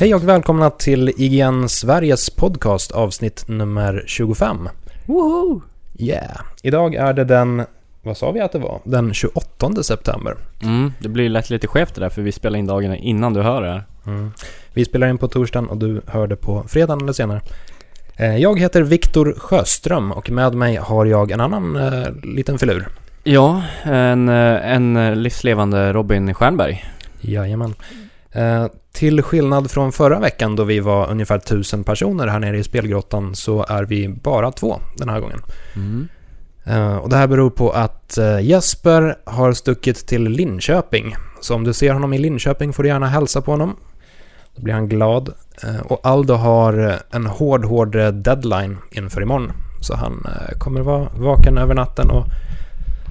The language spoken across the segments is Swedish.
Hej och välkomna till IGN Sveriges podcast avsnitt nummer 25. Woho! Yeah! Idag är det den, vad sa vi att det var? Den 28 september. Mm, det blir lätt lite skevt det där för vi spelar in dagarna innan du hör det här. Mm. Vi spelar in på torsdagen och du hör det på fredagen eller senare. Eh, Jag heter Viktor Sjöström och med mig har jag en annan eh, liten filur. Ja, en, eh, en livslevande Robin Stjernberg. Jajamän. Eh, till skillnad från förra veckan då vi var ungefär tusen personer här nere i spelgrottan så är vi bara två den här gången. Mm. Eh, och det här beror på att eh, Jesper har stuckit till Linköping. Så om du ser honom i Linköping får du gärna hälsa på honom. Då blir han glad. Och Aldo har en hård, hård deadline inför imorgon. Så han kommer vara vaken över natten och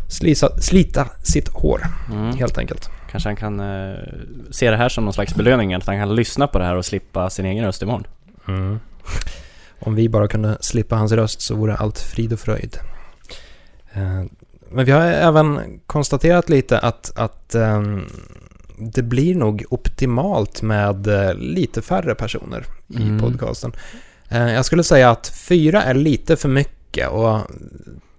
slisa, slita sitt hår, Mm. helt enkelt. Kanske han kan eh, se det här som någon slags belöning, att han kan lyssna på det här och slippa sin egen röst imorgon. Mm. Om vi bara kunde slippa hans röst så vore allt frid och fröjd. Eh, Men vi har även konstaterat lite att, att ehm, det blir nog optimalt med eh, lite färre personer i Mm. podcasten. Eh, Jag skulle säga att fyra är lite för mycket och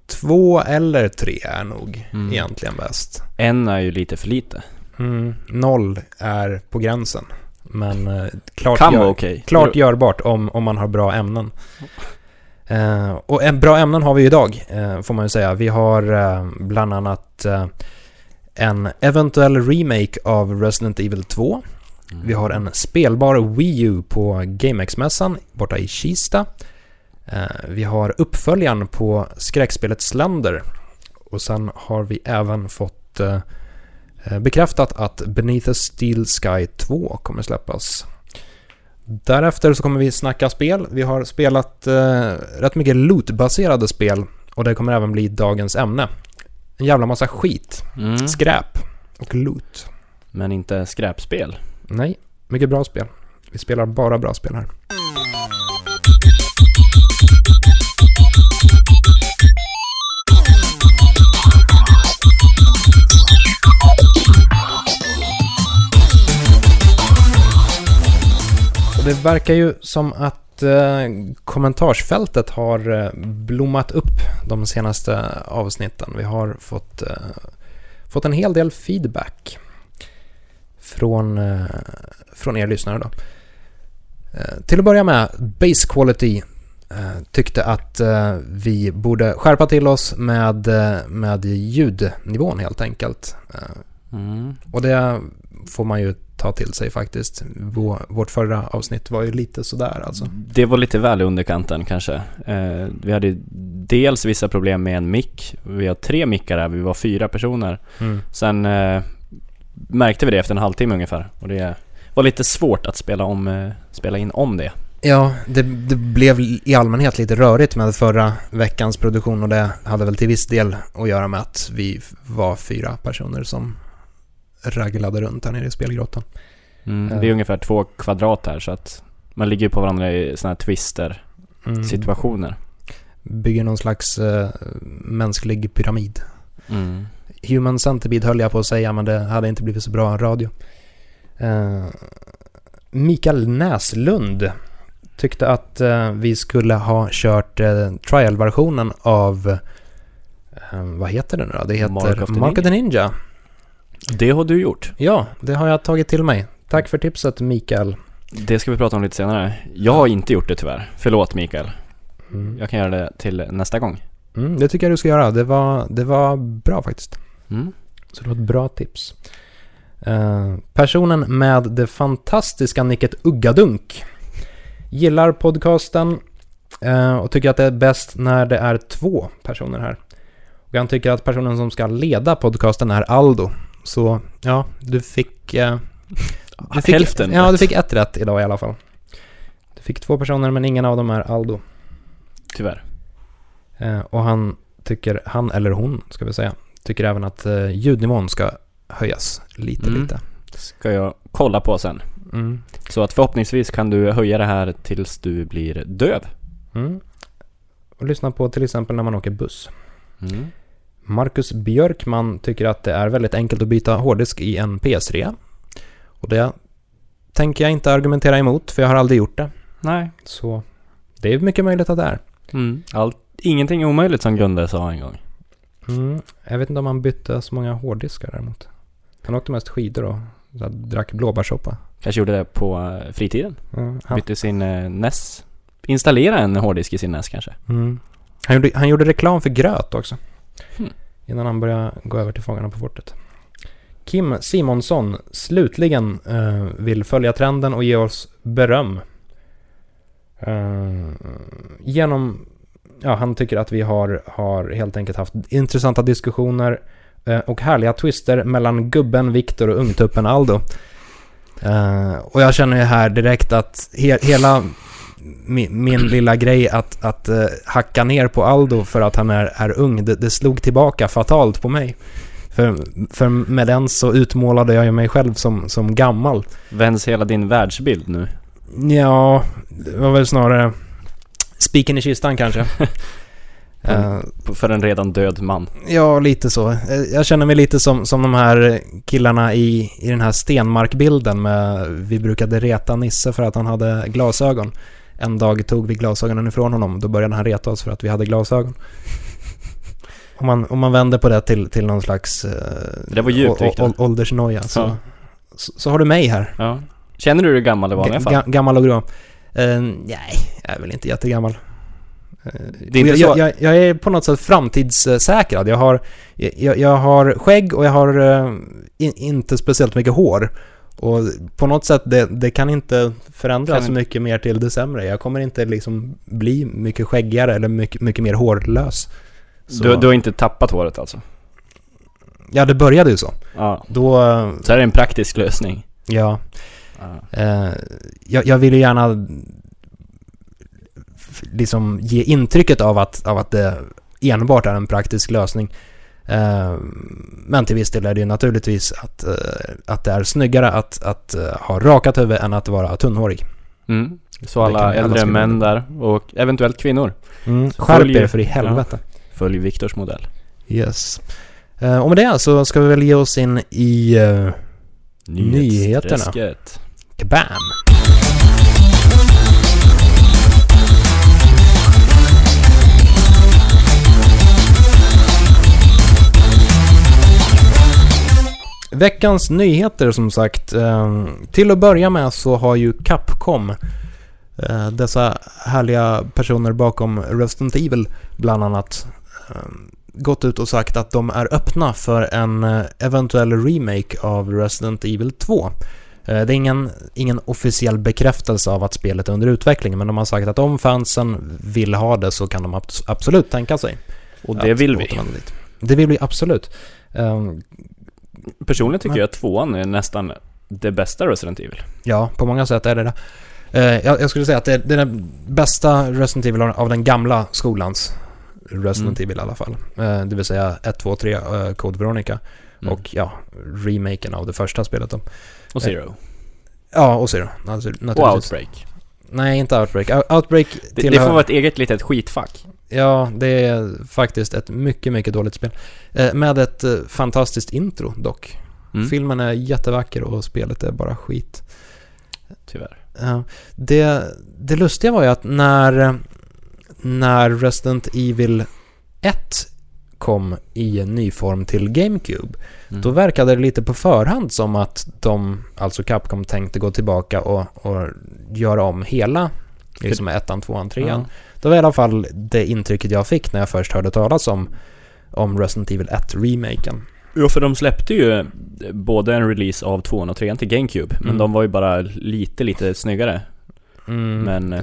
två eller tre är nog Mm. egentligen bäst. En är ju lite för lite. Mm, noll är på gränsen. Men eh, klart, Kan gör, okej. klart görbart om, om man har bra ämnen. Eh, och en bra ämnen har vi idag, eh, får man ju säga. Vi har eh, bland annat eh, en eventuell remake av Resident Evil 2. Mm. Vi har en spelbar Wii U på GameX-mässan borta i Kista. Eh, vi har uppföljaren på skräckspelet Slender. Och sen har vi även fått bekräftat att Beneath a Steel Sky 2 kommer släppas. Därefter så kommer vi snacka spel. Vi har spelat eh, rätt mycket loot-baserade spel och det kommer även bli dagens ämne. En jävla massa skit, Mm. skräp och loot. Men inte skräpspel. Nej, mycket bra spel. Vi spelar bara bra spel här. Och det verkar ju som att eh, kommentarsfältet har eh, blommat upp de senaste avsnitten. Vi har fått, eh, fått en hel del feedback från, eh, från er lyssnare då. Eh, till att börja med, Base Quality eh, tyckte att vi borde skärpa till oss med, med ljudnivån helt enkelt. Mm. och det får man ju ta till sig faktiskt. Vå- Vårt förra avsnitt var ju lite sådär alltså. Det var lite väl i underkanten kanske. Eh, vi hade dels vissa problem med en mick. Vi har tre mickar här, vi var fyra personer. Mm. Sen eh, märkte vi det efter en halvtimme ungefär. Och det var lite svårt att spela, om, eh, spela in om det. Ja, det, det blev i allmänhet lite rörigt med förra veckans produktion och det hade väl till viss del att göra med att vi var fyra personer som raglade runt här nere i spelgrottan. Mm. Det är ungefär två kvadrat här så att man ligger på varandra i sådana här twister Mm. situationer. Bygger någon slags eh, mänsklig pyramid. Mm. Human Centipede höll jag på att säga, men det hade inte blivit så bra radio. Eh, Mikael Näslund tyckte att eh, vi skulle ha kört eh, trial-versionen av eh, vad heter den då? Det heter Mark of the Mark of the Ninja. Det har du gjort. Ja, det har jag tagit till mig. Tack för tipset Mikael. Det ska vi prata om lite senare. Jag har inte gjort det tyvärr. Förlåt Mikael. Mm. Jag kan göra det till nästa gång. Mm, det tycker jag du ska göra. Det var, det var bra faktiskt. Mm. Så det var ett bra tips. Eh, personen med det fantastiska nicket Uggadunk gillar podcasten eh, och tycker att det är bäst när det är två personer här. Och han tycker att personen som ska leda podcasten är Aldo. Så ja, du fick... Eh, du fick Hälften Ja, du fick ett rätt idag i alla fall. Du fick två personer men ingen av dem är Aldo. Tyvärr. Eh, och han tycker, han eller hon ska vi säga, tycker även att eh, ljudnivån ska höjas lite Mm. lite. Ska jag kolla på sen. Mm. Så att förhoppningsvis kan du höja det här tills du blir döv. Mm. Och lyssna på till exempel när man åker buss. Mm. Marcus Björkman tycker att det är väldigt enkelt att byta hårddisk i en PS3. Och det tänker jag inte argumentera emot, för jag har aldrig gjort det. Nej. Så det är mycket möjligt att det är. Mm. Allt, ingenting är omöjligt som Gunde sa en gång. Mm. Jag vet inte om han bytte så många hårddiskar däremot. Han åkte mest skidor och drack blåbärssoppa. Kanske gjorde det på eh, fritiden. Han, Bytte sin eh, NES. Installera en hårddisk i sin NES kanske. mm. han, gjorde, han gjorde reklam för gröt också. Hmm. Innan han börjar gå över till Fångarna på fortet. Kim Simonsson slutligen eh, vill följa trenden och ge oss beröm. Eh, genom, ja han tycker att vi har, har helt enkelt haft intressanta diskussioner eh, och härliga twister mellan gubben Viktor och ungtuppen Aldo. Eh, och jag känner ju här direkt att he, hela min, min lilla grej att, att eh, hacka ner på Aldo för att han är, är ung, det, det slog tillbaka fatalt på mig. För, för med den så utmålade jag ju mig själv som, som gammal. Vänds hela din världsbild nu? Ja, det var väl snarare spiken i kistan kanske. På- För en redan död man. ja, lite så. Eh, Jag känner mig lite som, som de här killarna i, i den här Stenmark-bilden med vi brukade reta Nisse för att han hade glasögon. En dag tog vi glasögonen ifrån honom, då började han reta oss för att vi hade glasögon. Om man, om man vänder på det till, till någon slags eh, Det var djupt, å- å- åldersnoja så, Ja. så, så har du mig här. Ja. Känner du dig gammal i vanliga fall? Ga- gammal och grå. Eh, nej, jag är väl inte jättegammal. Eh, Det är inte jag, jag, jag, jag är på något sätt framtidssäkrad. Jag har, jag, har skägg och jag har eh, in, inte speciellt mycket hår. Och på något sätt, det, det kan inte förändras Kan så mycket mer till det sämre. Jag kommer inte liksom bli mycket skäggigare eller mycket, mycket mer hårlös. Så, Du, du har inte tappat håret alltså? Ja, det började ju så. Ja. Då, Så är det en praktisk lösning? ja, Ja. Eh, jag, jag vill ju gärna liksom ge intrycket av att, av att det enbart är en praktisk lösning. Eh, men till viss del är det ju naturligtvis att, eh, att det är snyggare att, att eh, ha rakat huvud än att vara tunnhårig. Mm. Så alla alla äldre skriva män där och eventuellt kvinnor. Mm. Skärp er för i helvete. Följ Viktors modell. Yes. Och med det så ska vi väl ge oss in i uh, Nyheterna. Kabam! Veckans nyheter som sagt. Eh, till att börja med så har ju Capcom, eh, dessa härliga personer bakom Resident Evil bland annat, eh, gått ut och sagt att de är öppna för en eh, eventuell remake av Resident Evil 2. Eh, Det är ingen, ingen officiell bekräftelse av att spelet är under utveckling, men de har sagt att om fansen vill ha det så kan de abs- absolut tänka sig. Och det vill vi. Det vill vi absolut. Personligen tycker Men- jag att tvåan är nästan det bästa Resident Evil. Ja, på många sätt är det det. Eh, jag, jag skulle säga att det, det är den bästa Resident Evil av den gamla skolans Resident Mm. Evil i alla fall. Eh, det vill säga 1, 2, 3, uh, Code Veronica Mm. och ja, remaken av det första spelet då. Och Zero. Ja, och Zero. Alltså, Och naturligtvis. Outbreak. Nej, inte Outbreak. Out- Outbreak Det, tillhör... det får vara ett eget litet skitfack. Ja, det är faktiskt ett mycket, mycket dåligt spel. Eh, med ett eh, fantastiskt intro dock. Mm. Filmen är jättevacker och spelet är bara skit. Tyvärr. Ja, det, det lustiga var ju att när, när Resident Evil 1 kom i en ny form till GameCube, Mm. då verkade det lite på förhand som att de, alltså Capcom, tänkte gå tillbaka och, och göra om hela, liksom ettan, tvåan, trean. Ja. Det var i alla fall det intrycket jag fick när jag först hörde talas om, om Resident Evil 1-remaken. Jo, för de släppte ju både en release av tvåan och trean till GameCube. Men Mm. de var ju bara lite, lite snyggare. Mm. Men eh,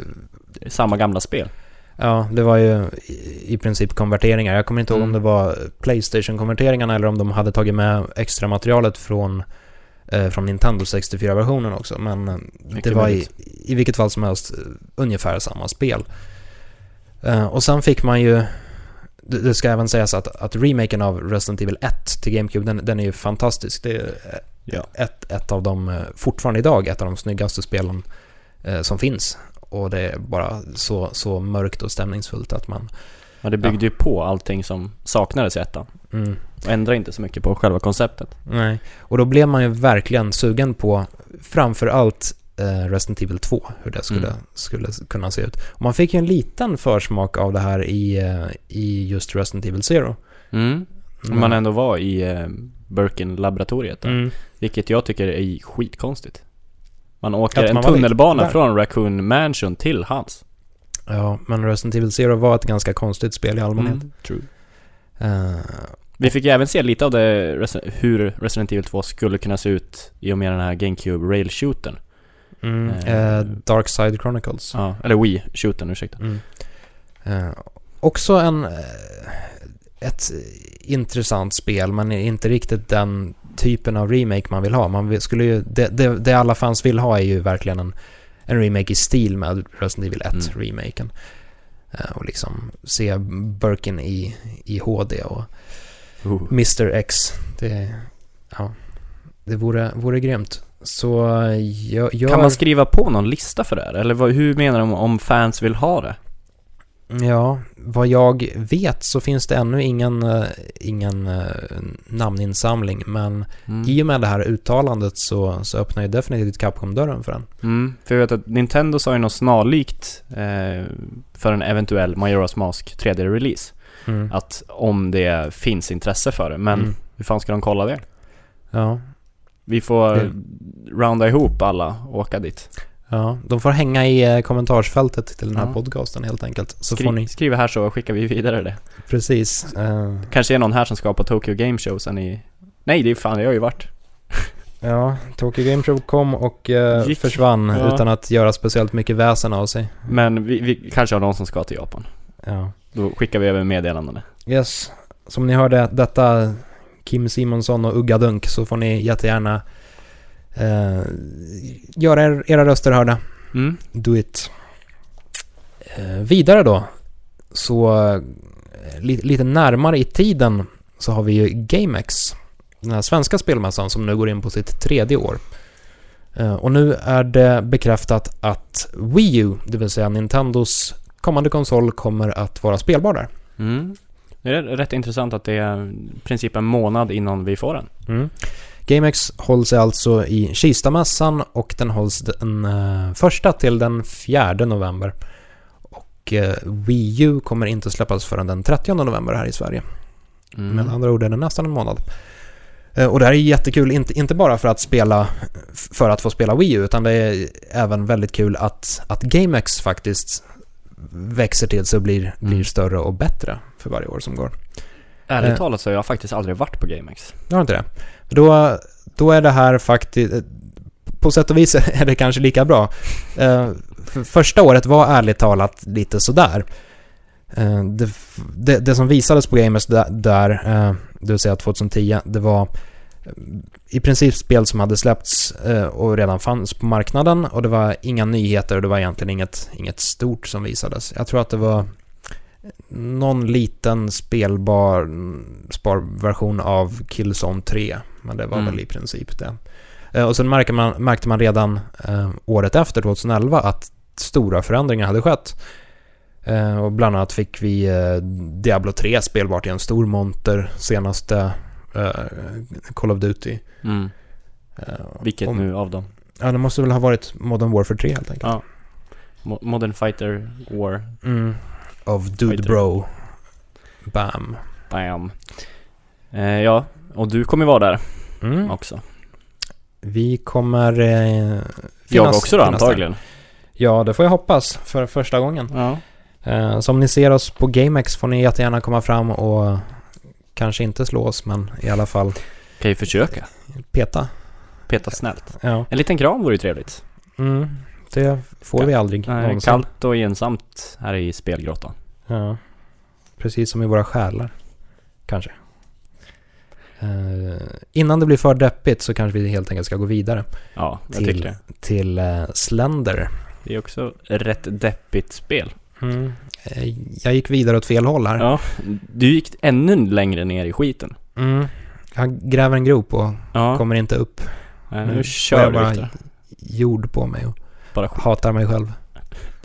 samma gamla spel. Ja, det var ju i, princip konverteringar. Jag kommer inte ihåg om Mm. det var Playstation-konverteringarna eller om de hade tagit med extra materialet från, eh, från Nintendo 64-versionen också. Men eh, det Mycket var i, i vilket fall som helst eh, ungefär samma spel. Eh, och sen fick man ju, det, ska även sägas att, att remaken av Resident Evil 1 till GameCube, den, den är ju fantastisk. Det är eh, Ja. ett, ett av de, eh, fortfarande idag, ett av de snyggaste spelen som finns. Och det är bara så, så mörkt och stämningsfullt att man... Ja, det byggde ju på allting som saknades i ettan. Mm, Och ändrade inte så mycket på själva konceptet. nej. Och då blev man ju verkligen sugen på framför allt eh, Resident Evil 2, hur det skulle, Mm. skulle kunna se ut. Och man fick ju en liten försmak av det här i, eh, i just Resident Evil Zero. Mm. Om man ändå var i eh, Birkin-laboratoriet. Mm. Vilket jag tycker är skitkonstigt. Man åker en man var tunnelbana där. från Raccoon Mansion till hans. Ja, men Resident Evil Zero var ett ganska konstigt spel i allmänhet. Mm, true. Eh, Vi fick ju även se lite av det, hur Resident Evil 2 skulle kunna se ut i och med den här GameCube rail-shootern. Mm, Eh, eh, Dark Side Chronicles. Ja, eller Wii-shootern, ursäkta. Mm. Eh, också en, eh, ett intressant spel, men inte riktigt den typen av remake man vill ha. Man skulle ju, det, det, det alla fans vill ha är ju verkligen en, en remake i stil med Resident Evil 1-remaken. Eh, och liksom se Birkin i, i HD och Oh. Mr X. Det, ja, det vore, vore grymt. Så jag, jag Kan man skriva på någon lista för det här? Eller vad, hur menar de om fans vill ha det? Ja, vad jag vet så finns det ännu ingen, eh, ingen eh, namninsamling, men Mm. i och med det här uttalandet så, så öppnar ju definitivt Capcom dörren för den. Mm, för jag vet att Nintendo sa ju något snarlikt eh, för en eventuell Majora's Mask 3D-release. Mm. Att om det finns intresse för det, men Mm. hur fan ska de kolla det? Ja, Vi får Det- rounda ihop alla och åka dit. ja, de får hänga i eh, kommentarsfältet till den här Ja. podcasten helt enkelt. Så Skri- får ni, Skriv här så skickar vi vidare det. precis. eh, Kanske är någon här som ska på Tokyo Game Show sen i... Nej, det är fan, jag har ju varit. ja, Tokyo Game Show kom och Gick. försvann Ja. utan att göra speciellt mycket väsen av sig. Men vi, vi kanske har någon som ska till Japan. Ja. Då skickar vi över meddelanden. Yes, som ni hörde detta Kim Simonsson och Ugga Dunk så får ni jättegärna eh, göra er, era röster hörda. Mm. Do it. Eh, vidare då, så eh, li, lite närmare i tiden så har vi ju GameX. Den här svenska spelmässan som nu går in på sitt tredje år. Eh, och nu är det bekräftat att Wii U, det vill säga Nintendos kommande konsol, kommer att vara spelbar där. Mm. Det är rätt intressant att det är i princip en månad innan vi får den. Mm. GameX hålls alltså i Kistamässan och den hålls den eh, första till den 4 november. Och eh, Wii U kommer inte släppas förrän den 30 november här i Sverige. Mm. Med andra ord är det nästan en månad. Eh, och det här är jättekul, inte, inte bara för att spela för att få spela Wii U, utan det är även väldigt kul att, att GameX faktiskt växer till sig och blir, blir Mm. större och bättre för varje år som går. Ärligt Eh. talat så har jag faktiskt aldrig varit på GameX. Jag har inte det. Då, då är det här faktiskt... På sätt och vis är det kanske lika bra. Eh, för första året var ärligt talat lite sådär. Eh, det, det, det som visades på Gamers där, där eh, det vill säga 2010, det var eh, i princip spel som hade släppts och redan fanns på marknaden och det var inga nyheter och det var egentligen inget, inget stort som visades. Jag tror att det var någon liten spelbar spar version av Killzone 3. Men det var Mm. väl i princip det. Eh, Och sen märker man, märkte man redan eh, året efter, 2011, att stora förändringar hade skett. Eh, och bland annat fick vi eh, Diablo 3 spelbart i en stor monter senaste eh, Call of Duty. Mm. Eh, Vilket och- nu av dem? Ja, det måste väl ha varit Modern Warfare 3 helt enkelt. Ja. Mo- Modern Fighter War. Mm. Of Dude. Bro. Bam. Bam. Eh, ja, och du kommer vara där Mm. också. Vi kommer... Eh, jag finnas- också då finnas där. antagligen. Ja, det får jag hoppas för första gången. Ja. Eh, så om ni ser oss på GameX får ni jättegärna komma fram och kanske inte slå oss, men i alla fall Kan ju försöka. peta. Peta snällt. Ja, En liten kram vore ju trevligt. mm, det får vi aldrig Nej, någonsin. kallt och ensamt här i spelgrottan. Ja, precis som i våra själar. Kanske. Eh, innan det blir för deppigt så kanske vi helt enkelt ska gå vidare Ja, jag Till- tycker det. till eh, Slender. Det är också rätt deppigt spel. Mm. Eh, jag gick vidare åt fel håll här. Ja, du gick ännu längre ner i skiten. Mm. Jag gräver en grop och Ja, kommer inte upp. Nej, nu nu kör du bara-. Jord på mig och Bara skit. hatar mig själv.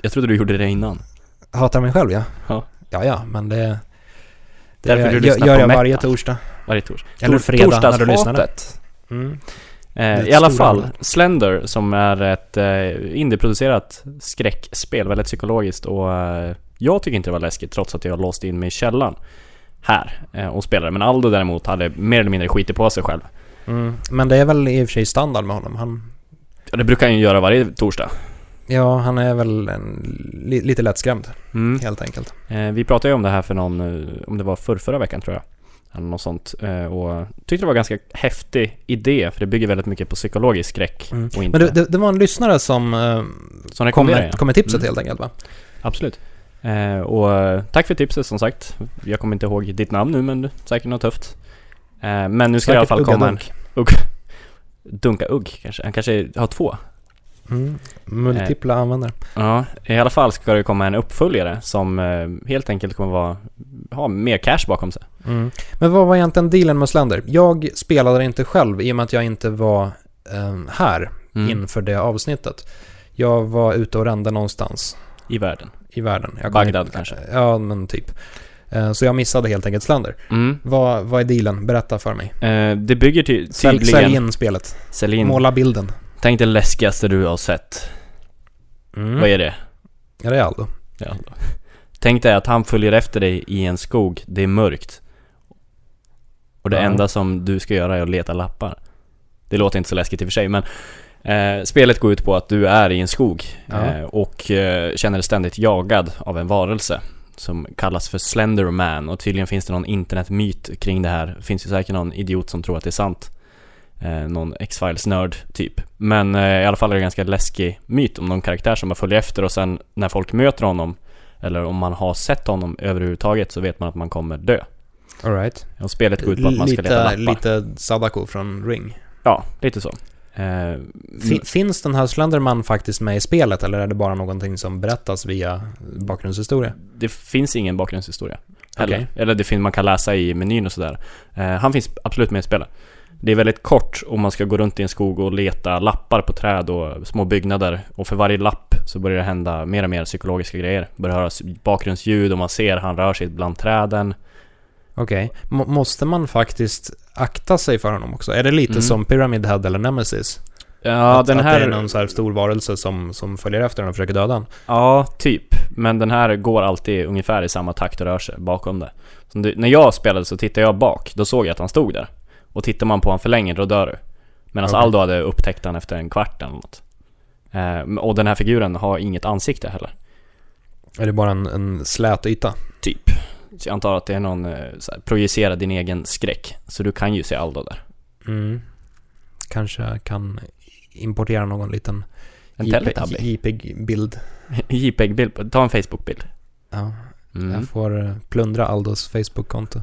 Jag trodde du gjorde det innan. Hatar mig själv ja. Ja. Ja, ja, men det... Det Därför gör, du lyssnar gör på jag varje metal. torsdag. Varje torsdag. Eller fredag när du lyssnar. Torsdagshatet. Mm. Eh, I alla fall, ordet. Slender som är ett eh, indieproducerat skräckspel, väldigt psykologiskt och eh, jag tycker inte det var läskigt trots att jag låst in mig i källaren här eh, och spelade. Men Aldo däremot hade mer eller mindre skitit på sig själv. Mm. Men det är väl i och för sig standard med honom. Han, Ja, det brukar han ju göra varje torsdag. ja, han är väl en, li, lite lättskrämd Mm. helt enkelt. Eh, vi pratade ju om det här för någon, eh, om det var förr, förra veckan tror jag. Eller något sånt. Eh, och tyckte det var en ganska häftig idé för det bygger väldigt mycket på psykologisk skräck Mm. och inte... Men det, det, det var en lyssnare som eh, som kom, med, kom med tipset Mm. helt enkelt va? Absolut. Eh, och eh, tack för tipset som sagt. Jag kommer inte ihåg ditt namn nu men säkert något tufft. Eh, men nu ska det i alla fall komma en Ugga-dunk. Dunka Ugg kanske. Han kanske har två. Mm. Multipla användare. Ja, i alla fall ska det komma en uppföljare som eh, helt enkelt kommer vara, ha mer cash bakom sig. Mm. Men vad var egentligen dealen med Slender? Jag spelade det inte själv i och med att jag inte var eh, här Mm. inför det avsnittet. Jag var ute och rände någonstans I världen. i världen. Bagdad kanske? Ja, men typ. Eh, Så jag missade helt enkelt Slender. Mm. Vad, vad är dealen? Berätta för mig. Eh, det bygger Sälj, tydligen... sälj in spelet. Sälj in. Måla bilden. Tänk det läskigaste du har sett. Mm. Vad är det? Ja, det är Aldo. Ja. Tänk dig att han följer efter dig i en skog, det är mörkt. Och det Ja. enda som du ska göra är att leta lappar. Det låter inte så läskigt i och för sig men eh, Spelet går ut på att du är i en skog Ja. eh, och eh, känner dig ständigt jagad av en varelse som kallas för Slenderman och tydligen finns det någon internetmyt kring det här. Det finns ju säkert någon idiot som tror att det är sant. Eh, någon X-Files-nörd typ. Men eh, i alla fall är det en ganska läskig myt om någon karaktär som man följer efter och sen när folk möter honom eller om man har sett honom överhuvudtaget så vet man att man kommer dö. All right. Och spelet går ut på att man ska leta lite, lappar. lite Sadako från Ring. Ja, lite så. Fin, finns den här Slenderman faktiskt med i spelet eller är det bara någonting som berättas via bakgrundshistoria? det finns ingen bakgrundshistoria. Heller. Okej. Eller det finns, man kan läsa i menyn och sådär. Eh, han finns absolut med i spelet. Det är väldigt kort om man ska gå runt i en skog och leta lappar på träd och små byggnader. Och för varje lapp så börjar det hända mer och mer psykologiska grejer. Börjar höras bakgrundsljud och man ser han rör sig bland träden. Okej. Må- Måste man faktiskt akta sig för honom också? Är det lite Mm. som Pyramid Head eller Nemesis? Ja, att, den att här... det är någon så här stor varelse som, som följer efter den och försöker döda den? Ja, typ. Men den här går alltid ungefär i samma takt och rör sig bakom det. Det, när jag spelade så tittade jag bak, då såg jag att han stod där. Och tittar man på honom för länge, då dör du. Medan Okej. Aldo hade upptäckt han efter en kvart eller något. Eh, och den här figuren har inget ansikte heller. Är det bara en, en slät yta? Typ. Så jag antar att det är någon, eh, så här, projicera din egen skräck. Så du kan ju se Aldo där. Mm. Kanske kan importera någon liten En. JPEG-bild. JPEG-bild, ta en Facebook-bild. Ja, Mm. jag får eh, plundra Aldos Facebook-konto.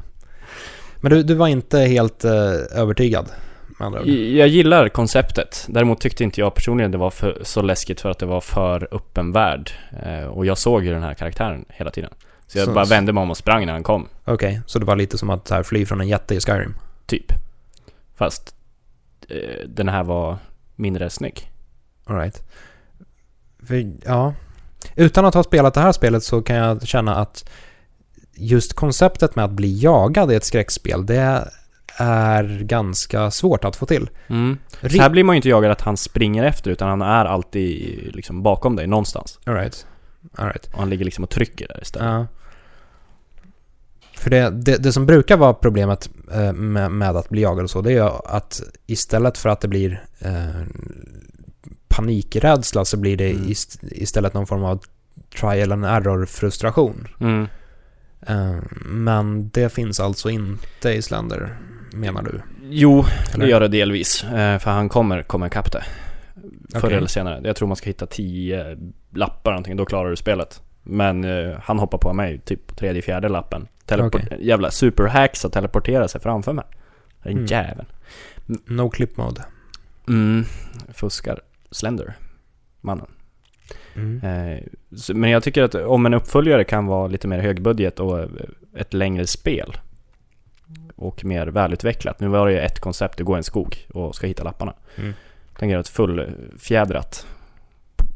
Men du, du var inte helt eh, övertygad med andra ord? Jag gillar konceptet. Däremot tyckte inte jag personligen det var för, så läskigt för att det var för öppen värld. Eh, och jag såg ju den här karaktären hela tiden. Så jag Så- bara vände mig om och sprang när han kom. Okej, så det var lite som att här, fly från en jätte i Skyrim? Typ. Fast eh, den här var mindre snygg. Alright. Ja. Utan att ha spelat det här spelet så kan jag känna att just konceptet med att bli jagad i ett skräckspel, det är ganska svårt att få till. Mm. Så här blir man ju inte jagad att han springer efter utan han är alltid liksom bakom dig någonstans. Alright. Alright. Och han ligger liksom och trycker där istället. Ja. För det, det, det som brukar vara problemet eh, med, med att bli jagad och så, det är ju att istället för att det blir eh, panikrädsla så blir det Mm. ist, istället någon form av trial and error-frustration. Mm. Eh, men det finns alltså inte i Slender, menar du? Jo, Eller? det gör det delvis. Eh, för han kommer komma ikapp det. Förr Okej. eller senare. Jag tror man ska hitta tio lappar någonting, då klarar du spelet. Men eh, han hoppar på mig typ på tredje, fjärde lappen. Teleport- Jävla superhacks att teleportera sig framför mig. Den Mm. jäveln. No clip mode. Mm, fuskar. Slender. Mannen. Mm. Eh, så, men jag tycker att om en uppföljare kan vara lite mer högbudget och eh, ett längre spel och mer välutvecklat. Nu var det ju ett koncept, du går i en skog och ska hitta lapparna. Mm. Tänker jag ett fullfjädrat,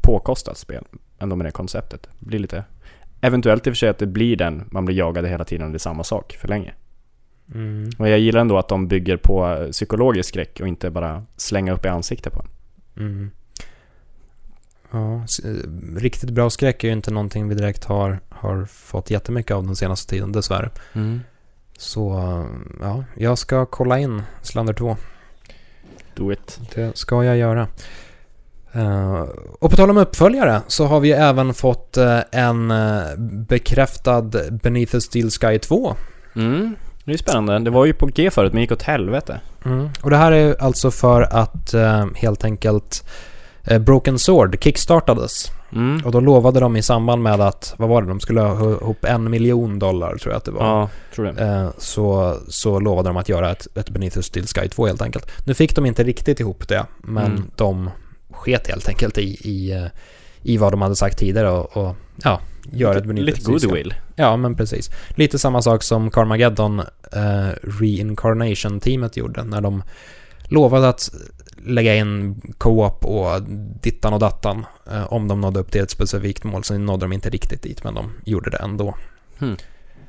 påkostat spel ändå med det konceptet. Det blir lite... Eventuellt i och för sig att det blir den, man blir jagad hela tiden och det är samma sak för länge. Mm. Och jag gillar ändå att de bygger på psykologisk skräck och inte bara slänga upp i ansiktet på en. Mm. Ja, eh, riktigt bra skräck är ju inte någonting vi direkt har, har fått jättemycket av den senaste tiden, dessvärre. Så eh, ja, jag ska kolla in Slander 2. Do it. Det ska jag göra. Eh, och på tal om uppföljare så har vi även fått eh, en eh, bekräftad Beneath the Steel Sky 2. Mm. Det är spännande. Det var ju på G förut men gick åt helvete. Mm. Och det här är alltså för att helt enkelt Broken Sword kickstartades. Mm. Och då lovade de i samband med att, vad var det, de skulle ha ihop en miljon dollar tror jag att det var. Ja, tror det. Så, så lovade de att göra ett, ett Beneath the Steel Sky 2 helt enkelt. Nu fick de inte riktigt ihop det, men Mm. de sket helt enkelt i, i, eh, i vad de hade sagt tidigare och, och ja, gör Lite Sky. goodwill. Ja, men precis. Lite samma sak som Carmageddon eh, Reincarnation-teamet gjorde när de lovade att lägga in co-op och dittan och dattan eh, om de nådde upp till ett specifikt mål. Så nådde de inte riktigt dit, men de gjorde det ändå. Hmm.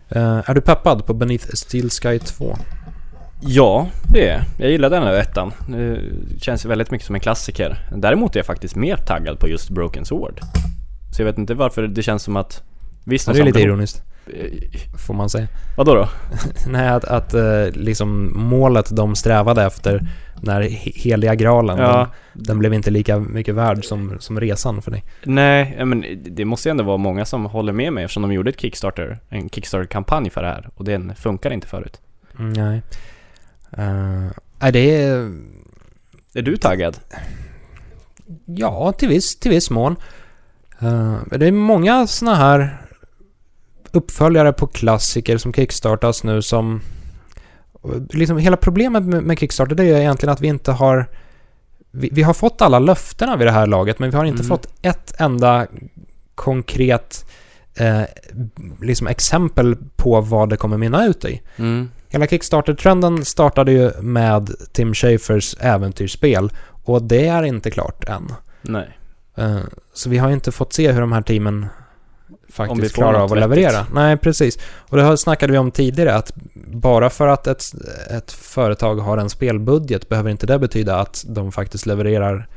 Eh, är du peppad på Beneath Steel Sky 2? Ja, det är jag. gillar den här ettan. Det känns väldigt mycket som en klassiker. Däremot är jag faktiskt mer taggad på just Broken Sword. Så jag vet inte varför det känns som att... Visst, Ja, det är lite ironiskt, Eh, får man säga. Vadå då? Nej, att, att eh, liksom målet de strävade efter när he- heliga graalen, Ja, den, den blev inte lika mycket värd som, som resan för dig. nej, men det måste ju ändå vara många som håller med mig eftersom de gjorde ett Kickstarter, en Kickstarter-kampanj för det här och den funkar inte förut. Mm, nej. Uh, nej, det är... Är du taggad? Ja, till viss, till viss mån. Eh, det är många såna här uppföljare på klassiker som kickstartas nu som... Liksom hela problemet med, med Kickstarter det är egentligen att vi inte har... Vi, vi har fått alla löftena vid det här laget men vi har inte Mm. fått ett enda konkret eh, liksom exempel på vad det kommer mynna ut i. Mm. Hela Kickstarter-trenden startade ju med Tim Schafers äventyrsspel och det är inte klart än. Nej. Eh, Så vi har ju inte fått se hur de här teamen faktiskt klarar av att vettigt. leverera. Nej, precis. Och det snackade vi om tidigare, att bara för att ett, ett företag har en spelbudget behöver inte det betyda att de faktiskt levererar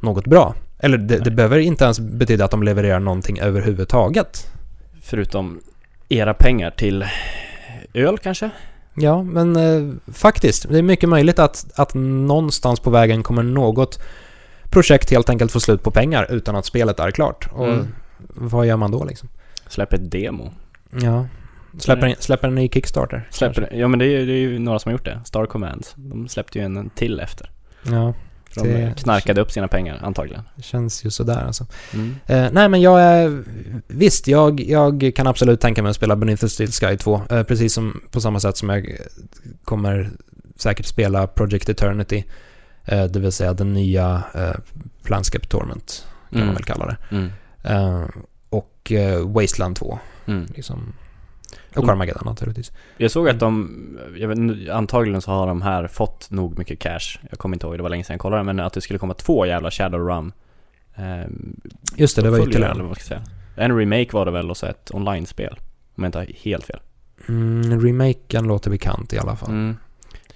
något bra. Eller det, det behöver inte ens betyda att de levererar någonting överhuvudtaget. Förutom era pengar till öl kanske? Ja, men eh, faktiskt. Det är mycket möjligt att, att någonstans på vägen kommer något projekt helt enkelt få slut på pengar utan att spelet är klart. Och Mm. vad gör man då liksom? Släpp ett demo. Ja. Släpper, en, släpper en ny Kickstarter? Släpper, ja men det är, det är ju några som har gjort det. Star Command. De släppte ju en, till efter. Ja, För de Det- knarkade upp sina pengar antagligen. det känns ju sådär alltså. Mm. Eh, nej men jag är... Visst, jag, jag kan absolut tänka mig att spela Beneath the Steel Sky 2. Eh, precis som på samma sätt som jag kommer säkert spela Project Eternity. Eh, det vill säga den nya eh, Planscape Torment, kan man Mm. väl kalla det. Mm. Eh, och eh, Wasteland 2. Mm. Liksom. Och Mm. Carmageddon naturligtvis. Jag såg att de, jag vet, antagligen så har de här fått nog mycket cash. Jag kommer inte ihåg, det var länge sedan jag kollade, men att det skulle komma två jävla Shadowrun. Ehm, Just det, det var ytterligare en. En remake var det väl och så ett online-spel. Om jag inte har helt fel. Mm, remaken låter bekant i alla fall. Mm.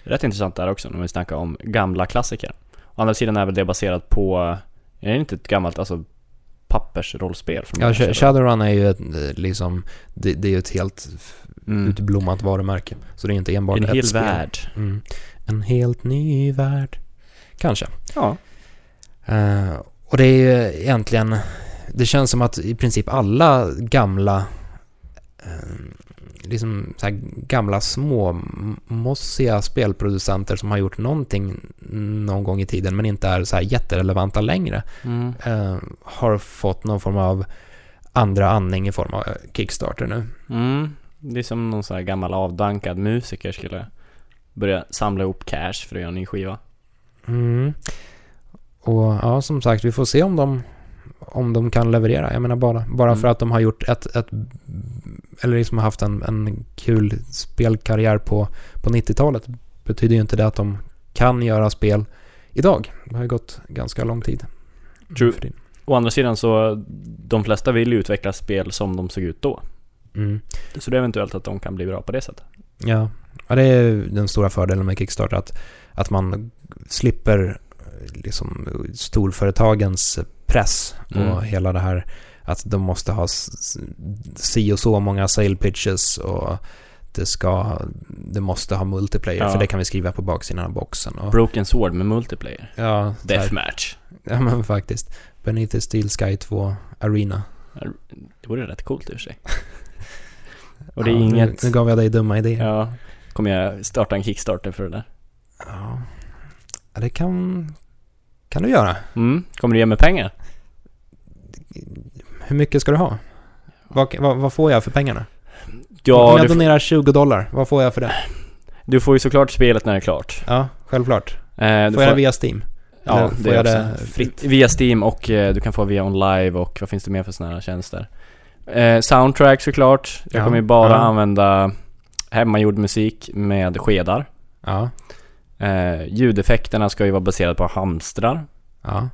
Rätt intressant där också när vi snackar om gamla klassiker. Å andra sidan är väl det baserat på, är det inte ett gammalt, alltså pappersrollspel från Ja, Shadowrun är ju ett, eh, liksom, det, det är ett helt Mm. utblommat varumärke. Så det är inte enbart En ett hel spel. värld. Mm. En helt ny värld. Kanske. Ja. Eh, och det är ju egentligen, det känns som att i princip alla gamla, eh, liksom så gamla små m- mossiga spelproducenter som har gjort någonting någon gång i tiden men inte är så här jätterelevanta längre Mm. eh, har fått någon form av andra andning i form av Kickstarter nu. Mm. Det är som någon sån här gammal avdankad musiker skulle börja samla ihop cash för att göra en ny skiva. Mm. Och ja, som sagt, vi får se om de, om de kan leverera. Jag menar bara, bara Mm. för att de har gjort ett, ett eller liksom haft en, en kul spelkarriär på, på 90-talet betyder ju inte det att de kan göra spel idag. Det har ju gått ganska lång tid. True. Å andra sidan så, de flesta vill ju utveckla spel som de såg ut då. Mm. Så det är eventuellt att de kan bli bra på det sättet. Ja, ja det är den stora fördelen med Kickstarter att, att man slipper liksom storföretagens press och Mm. hela det här att de måste ha si och så många sale pitches och det ska, det måste ha multiplayer Ja. för det kan vi skriva på baksidan av boxen. Och, Broken Sword med multiplayer. ja, Deathmatch. ja, men faktiskt. The Steel Sky 2 Arena. Det vore rätt coolt i och för sig. Och det är Ja, inget... Nu, nu gav jag dig dumma idéer. Ja, kommer jag starta en Kickstarter för det där. Ja, det kan, kan du göra. Mm, kommer du ge mig pengar? Hur mycket ska du ha? Vad, vad, vad får jag för pengarna? Om Ja, jag du, donerar 20 dollar, vad får jag för det? du får ju såklart spelet när det är klart. Ja, självklart. Eh, du Får jag det via Steam? Ja, Eller det får jag det fritt? Via Steam och eh, du kan få via OnLive och vad finns det mer för sådana här tjänster? Eh, soundtrack såklart. Jag Ja, kommer ju bara ja. använda hemmagjord musik med skedar. Ja, Eh, ljudeffekterna ska ju vara baserade på hamstrar. ja.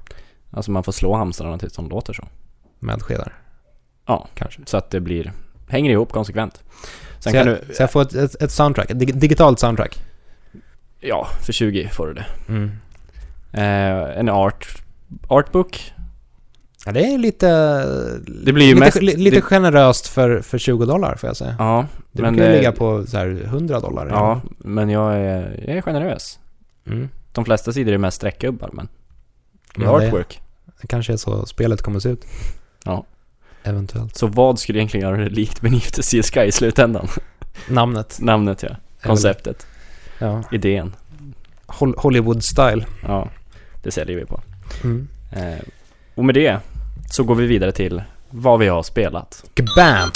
Alltså man får slå hamstrarna tills de låter så. Med skedar. Ja. Kanske. Så att det blir, hänger ihop konsekvent. Sen så, jag, du, så jag får ett, ett, ett soundtrack, ett dig- digitalt soundtrack? ja, för 20 får du det. Mm. Eh, en art, artbook. Ja, det är lite... Det blir ju lite, mest- li- lite det- generöst för, för 20 dollar får jag säga. Ja, Det men, brukar ju ligga på så här 100 dollar. ja, men jag är, jag är generös. Mm. De flesta sidor är mest streckgubbar men det är Ja, det- artwork. Det kanske är så spelet kommer se ut. Ja. Eventuellt. Så vad skulle egentligen göra det likt the Sea Sky i slutändan? Namnet. Namnet ja, konceptet, Ja. idén. Hol- Hollywood-style. Ja, det säljer vi på. Mm. Eh, och med det så går vi vidare till vad vi har spelat. Kabam!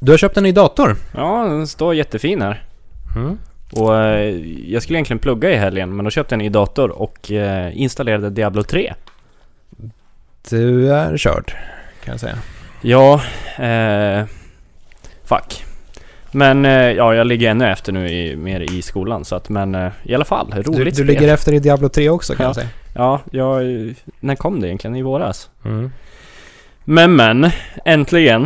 Du har köpt en ny dator. Ja, den står jättefin här. Mm. Och eh, jag skulle egentligen plugga i helgen men då köpte jag en ny dator och eh, installerade Diablo 3. Du är körd, kan jag säga. Ja, eh, fuck. Men eh, ja, jag ligger ännu efter nu i, mer i skolan så att men i alla fall, roligt Du, du spel. ligger efter i Diablo 3 också kan Ja. jag säga. Ja, jag, när kom det egentligen? I våras? Mm. Men men, äntligen.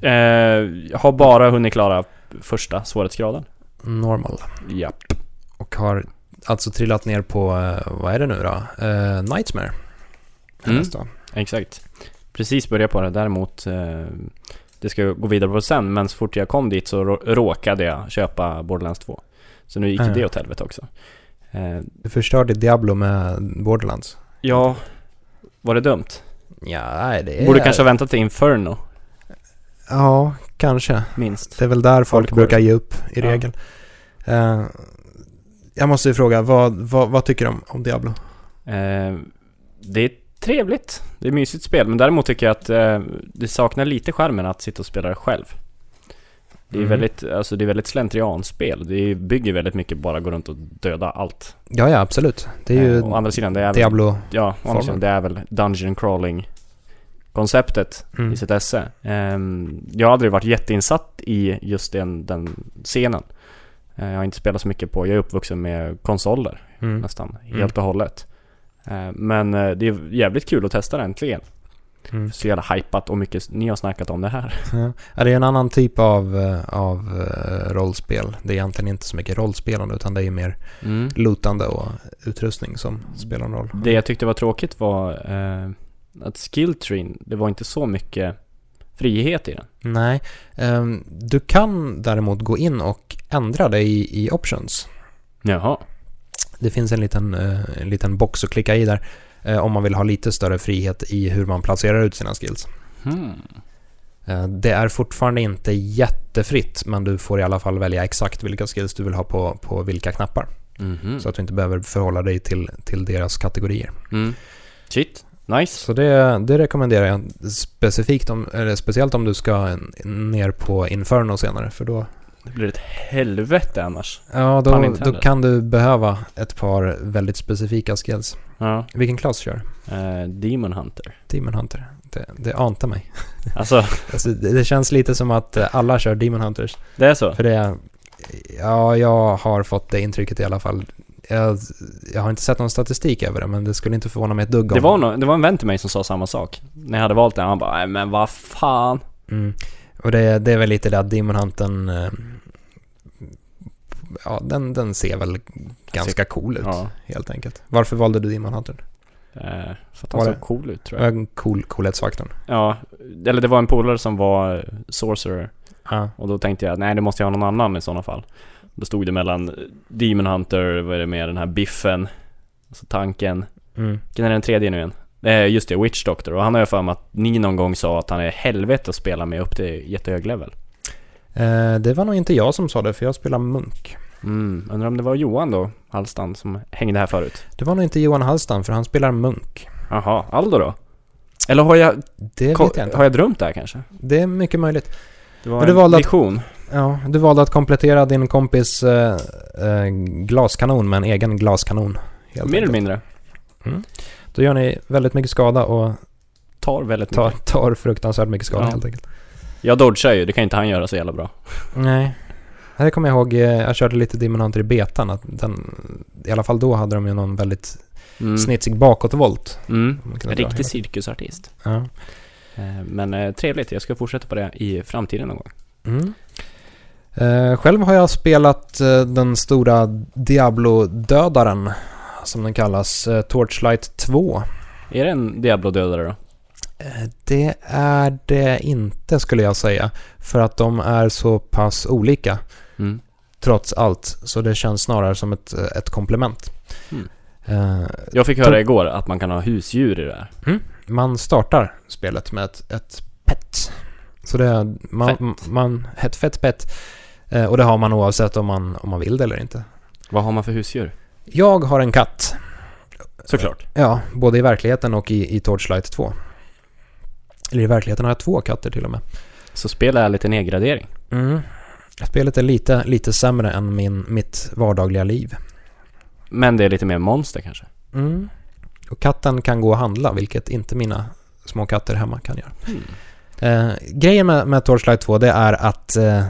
Eh, har bara hunnit klara första svårighetsgraden. Normal. Ja. Och har alltså trillat ner på, eh, vad är det nu då? Uh, Nightmare. Mm. Exakt. Precis började på det. Däremot, eh, det ska jag gå vidare på sen. Men så fort jag kom dit så rå- råkade jag köpa Borderlands 2. Så nu gick Ah. det åt helvete också. Eh, Du förstörde Diablo med Borderlands. ja, var det dumt? Ja, nej det är... Borde kanske ha väntat till Inferno, Ja, kanske. minst. Det är väl där folk Hardcore. brukar ge upp i Ja. regel. Eh, jag måste ju fråga, vad, vad, vad tycker du om, om Diablo? Eh, det är trevligt. Det är mysigt spel. Men däremot tycker jag att eh, det saknar lite skärmen att sitta och spela det själv. Det är Mm. väldigt, alltså det är väldigt slentrianspel. Det bygger väldigt mycket bara gå runt och döda allt. Ja, ja, absolut. Det är ju å andra sidan, det är väl, Diablo. ja, å andra sidan, det är väl Dungeon crawling konceptet Mm. i sitt esse. Ehm, jag har aldrig varit jätteinsatt i just den, den scenen. Eh, jag har inte spelat så mycket på, jag är uppvuxen med konsoler Mm. nästan Mm. helt och hållet. Eh, Men eh, det är jävligt kul att testa det äntligen. Mm. Så jävla hypat och mycket ni har snackat om det här. Ja. Det är en annan typ av, eh, av rollspel. Det är egentligen inte så mycket rollspelande utan det är mer lootande och utrustning som spelar en roll. Det jag tyckte var tråkigt var eh, att skilltreen, det var inte så mycket frihet i den. Nej, ehm, du kan däremot gå in och ändra det i, i options. Jaha. Det finns en liten, eh, en liten box att klicka i där eh, om man vill ha lite större frihet i hur man placerar ut sina skills. Hmm. Eh, Det är fortfarande inte jättefritt men du får i alla fall välja exakt vilka skills du vill ha på, på vilka knappar. Mhm. Så att du inte behöver förhålla dig till, till deras kategorier. Mm. Shit. Nice. Så det, det rekommenderar jag specifikt om, eller speciellt om du ska ner på Inferno senare för då, Det blir ett helvete annars. ja, då, då kan du behöva ett par väldigt specifika skills. Ja. Vilken klass kör? Eh, Demon Hunter. Demon Hunter. Det, det ante mig. Alltså, Alltså, det, det känns lite som att eh, alla kör Demon Hunters. det är så? För det... Ja, jag har fått det intrycket i alla fall. Jag, jag har inte sett någon statistik över det, men det skulle inte förvåna mig ett dugg om... Det var, no, det var en vän till mig som sa samma sak. När jag hade valt den, han bara nej men vad fan. Mm. Och det, det är väl lite det att Demon Hunten... eh, Ja, den, den ser väl ganska cool ut, Ja, helt enkelt. Varför valde du Demon Hunter? eh, för att han såg cool ut tror jag. Ja, cool, coolhetsfaktorn. Ja, eller det var en polare som var eh, sorcerer. Ja. Och då tänkte jag, nej det måste jag ha någon annan i sådana fall. Då stod det mellan Demon Hunter, vad är det mer, den här biffen, alltså tanken. Mm. Vilken är den tredje nu igen? Eh, just det, Witch Doctor. Och han har ju för mig att ni någon gång sa att han är helvete att spela med upp till jättehög level. Eh, det var nog inte jag som sa det, för jag spelar munk. Mm, undrar om det var Johan då, Hallstan, som hängde här förut? Det var nog inte Johan Hallstam, för han spelar munk. Jaha, Aldo då? Eller har jag, Det vet jag inte. har jag drömt det här kanske? Det är mycket möjligt. Det var Men du en valde att- vision. Ja, du valde att komplettera din kompis eh, eh, glaskanon med en egen glaskanon. Mer eller mindre. Då gör ni väldigt mycket skada och Tar väldigt tar, mycket. tar fruktansvärt mycket skada Ja. helt enkelt. Jag dodgar ju, det kan inte han göra så jävla bra. Nej. Det kommer jag ihåg, eh, jag körde lite Demon Hunter i betan. Att den, I alla fall då hade de ju någon väldigt Mm. snitsig bakåtvolt. Mm. En riktig cirkusartist. Ja. Eh, Men eh, trevligt, jag ska fortsätta på det i framtiden någon gång. Mm. Eh, själv har jag spelat eh, den stora Diablo-dödaren, som den kallas, eh, Torchlight 2. Är det en Diablo-dödare då? Det är det inte skulle jag säga. För att de är så pass olika Mm. trots allt. Så det känns snarare som ett, ett komplement. Mm. Eh, Jag fick höra igår att man kan ha husdjur i det här. man startar spelet med ett, ett pet. Så det är man, Fett. man, ett fett pet. Eh, och det har man oavsett om man, om man vill det eller inte. Vad har man för husdjur? Jag har en katt. Såklart. Ja, både i verkligheten och i, i Torchlight 2. Eller i verkligheten har jag två katter till och med. Så spel är lite nedgradering. Mm. Spelet är lite, lite sämre än min, mitt vardagliga liv. Men det är lite mer monster kanske. Mm. Och katten kan gå och handla, vilket inte mina små katter hemma kan göra. Mm. Eh, grejen med, med Torchlight 2 det är att eh,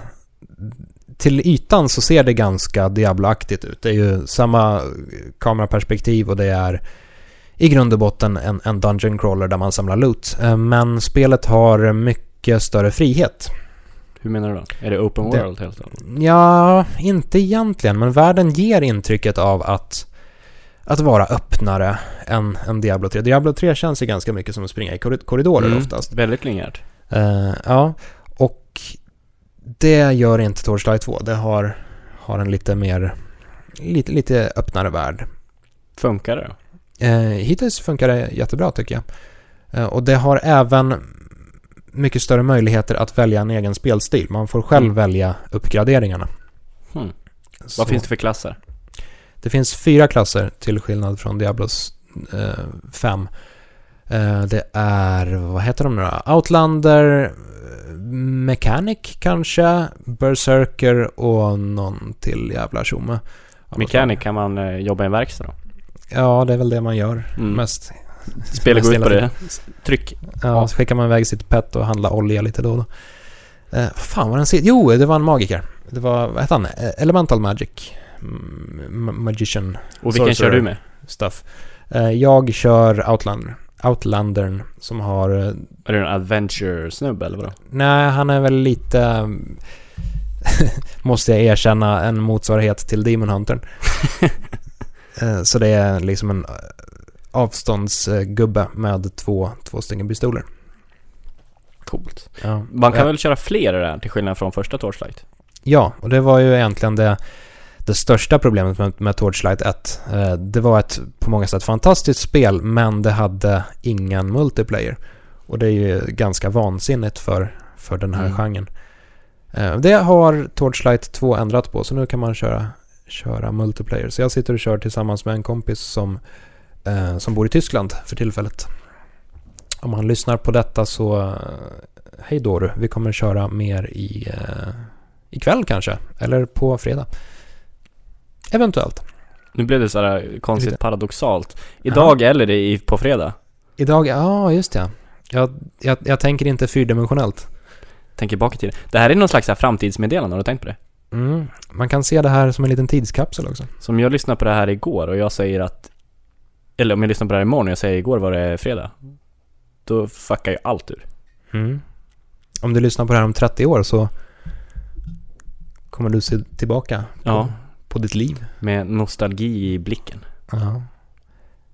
till ytan så ser det ganska Diablo-aktigt ut. Det är ju samma kameraperspektiv och det är i grund och botten en, en Dungeon Crawler där man samlar loot. Eh, men spelet har mycket större frihet. Hur menar du då? Är det open Det- world helt enkelt? Ja, inte egentligen, men världen ger intrycket av att, att vara öppnare än, än Diablo 3. Diablo 3 känns ju ganska mycket som att springa i korri- korridorer Mm. oftast. Väldigt linjärt. Eh, ja, och det gör inte Torchlight 2. Det har, har en lite mer, lite, lite öppnare värld. Funkar det då? Eh, hittills funkar det jättebra tycker jag. Eh, och det har även mycket större möjligheter att välja en egen spelstil. Man får själv Mm. välja uppgraderingarna. Hmm. Vad finns det för klasser? det finns fyra klasser till skillnad från Diablos 5. Det är, vad heter de nu? Outlander, eh, Mechanic kanske, Berserker och någon till jävla tjomme. Mechanic, kan man eh, jobba i en verkstad då? Ja, det är väl det man gör Mm. mest. Spelet går ut på det. Tryck. Ja, så skickar man iväg sitt pet och handlar olja lite då och då. Eh, fan var den sist? Jo, det var en magiker. Det var, vad hette han? Eh, Elemental Magic. Ma- Magician Och vilken Sorcerer. kör du med? stuff. Eh, jag kör Outlander. Outlandern som har... eh, Är det en adventure-snubbe eller vadå? Nej, han är väl lite... måste jag erkänna, en motsvarighet till Demon Huntern. Eh, Så det är liksom en eh, avståndsgubbe med två, två stycken pistoler. Coolt. Ja. Man kan Eh, väl köra fler i det här till skillnad från första Torchlight? Ja, och det var ju egentligen det, det största problemet med, med Torchlight 1. Eh, Det var ett på många sätt fantastiskt spel, men det hade ingen multiplayer. Och det är ju ganska vansinnigt för, för den här Mm. genren. Eh, Det har Torchlight 2 ändrat på, så nu kan man köra, köra multiplayer. Så jag sitter och kör tillsammans med en kompis som, eh, som bor i Tyskland för tillfället. Om han lyssnar på detta så, hej då du, vi kommer köra mer i, eh, ikväll kanske, eller på fredag. Eventuellt. Nu blev det så här konstigt Lite. paradoxalt. Idag eller det i, på fredag? Idag, ja just det. Jag, jag, jag tänker inte fyrdimensionellt. Tänker bak i tiden. Det här är någon slags här framtidsmeddelande, har du tänkt på det? Mm. Man kan se det här som en liten tidskapsel också. Som jag lyssnade på det här igår och jag säger att Eller om jag lyssnar på det här imorgon och jag säger igår var det fredag Då fuckar ju allt ur Mm. Om du lyssnar på det här om 30 år så kommer du se tillbaka på, Ja, på ditt liv. med nostalgi i blicken Ja.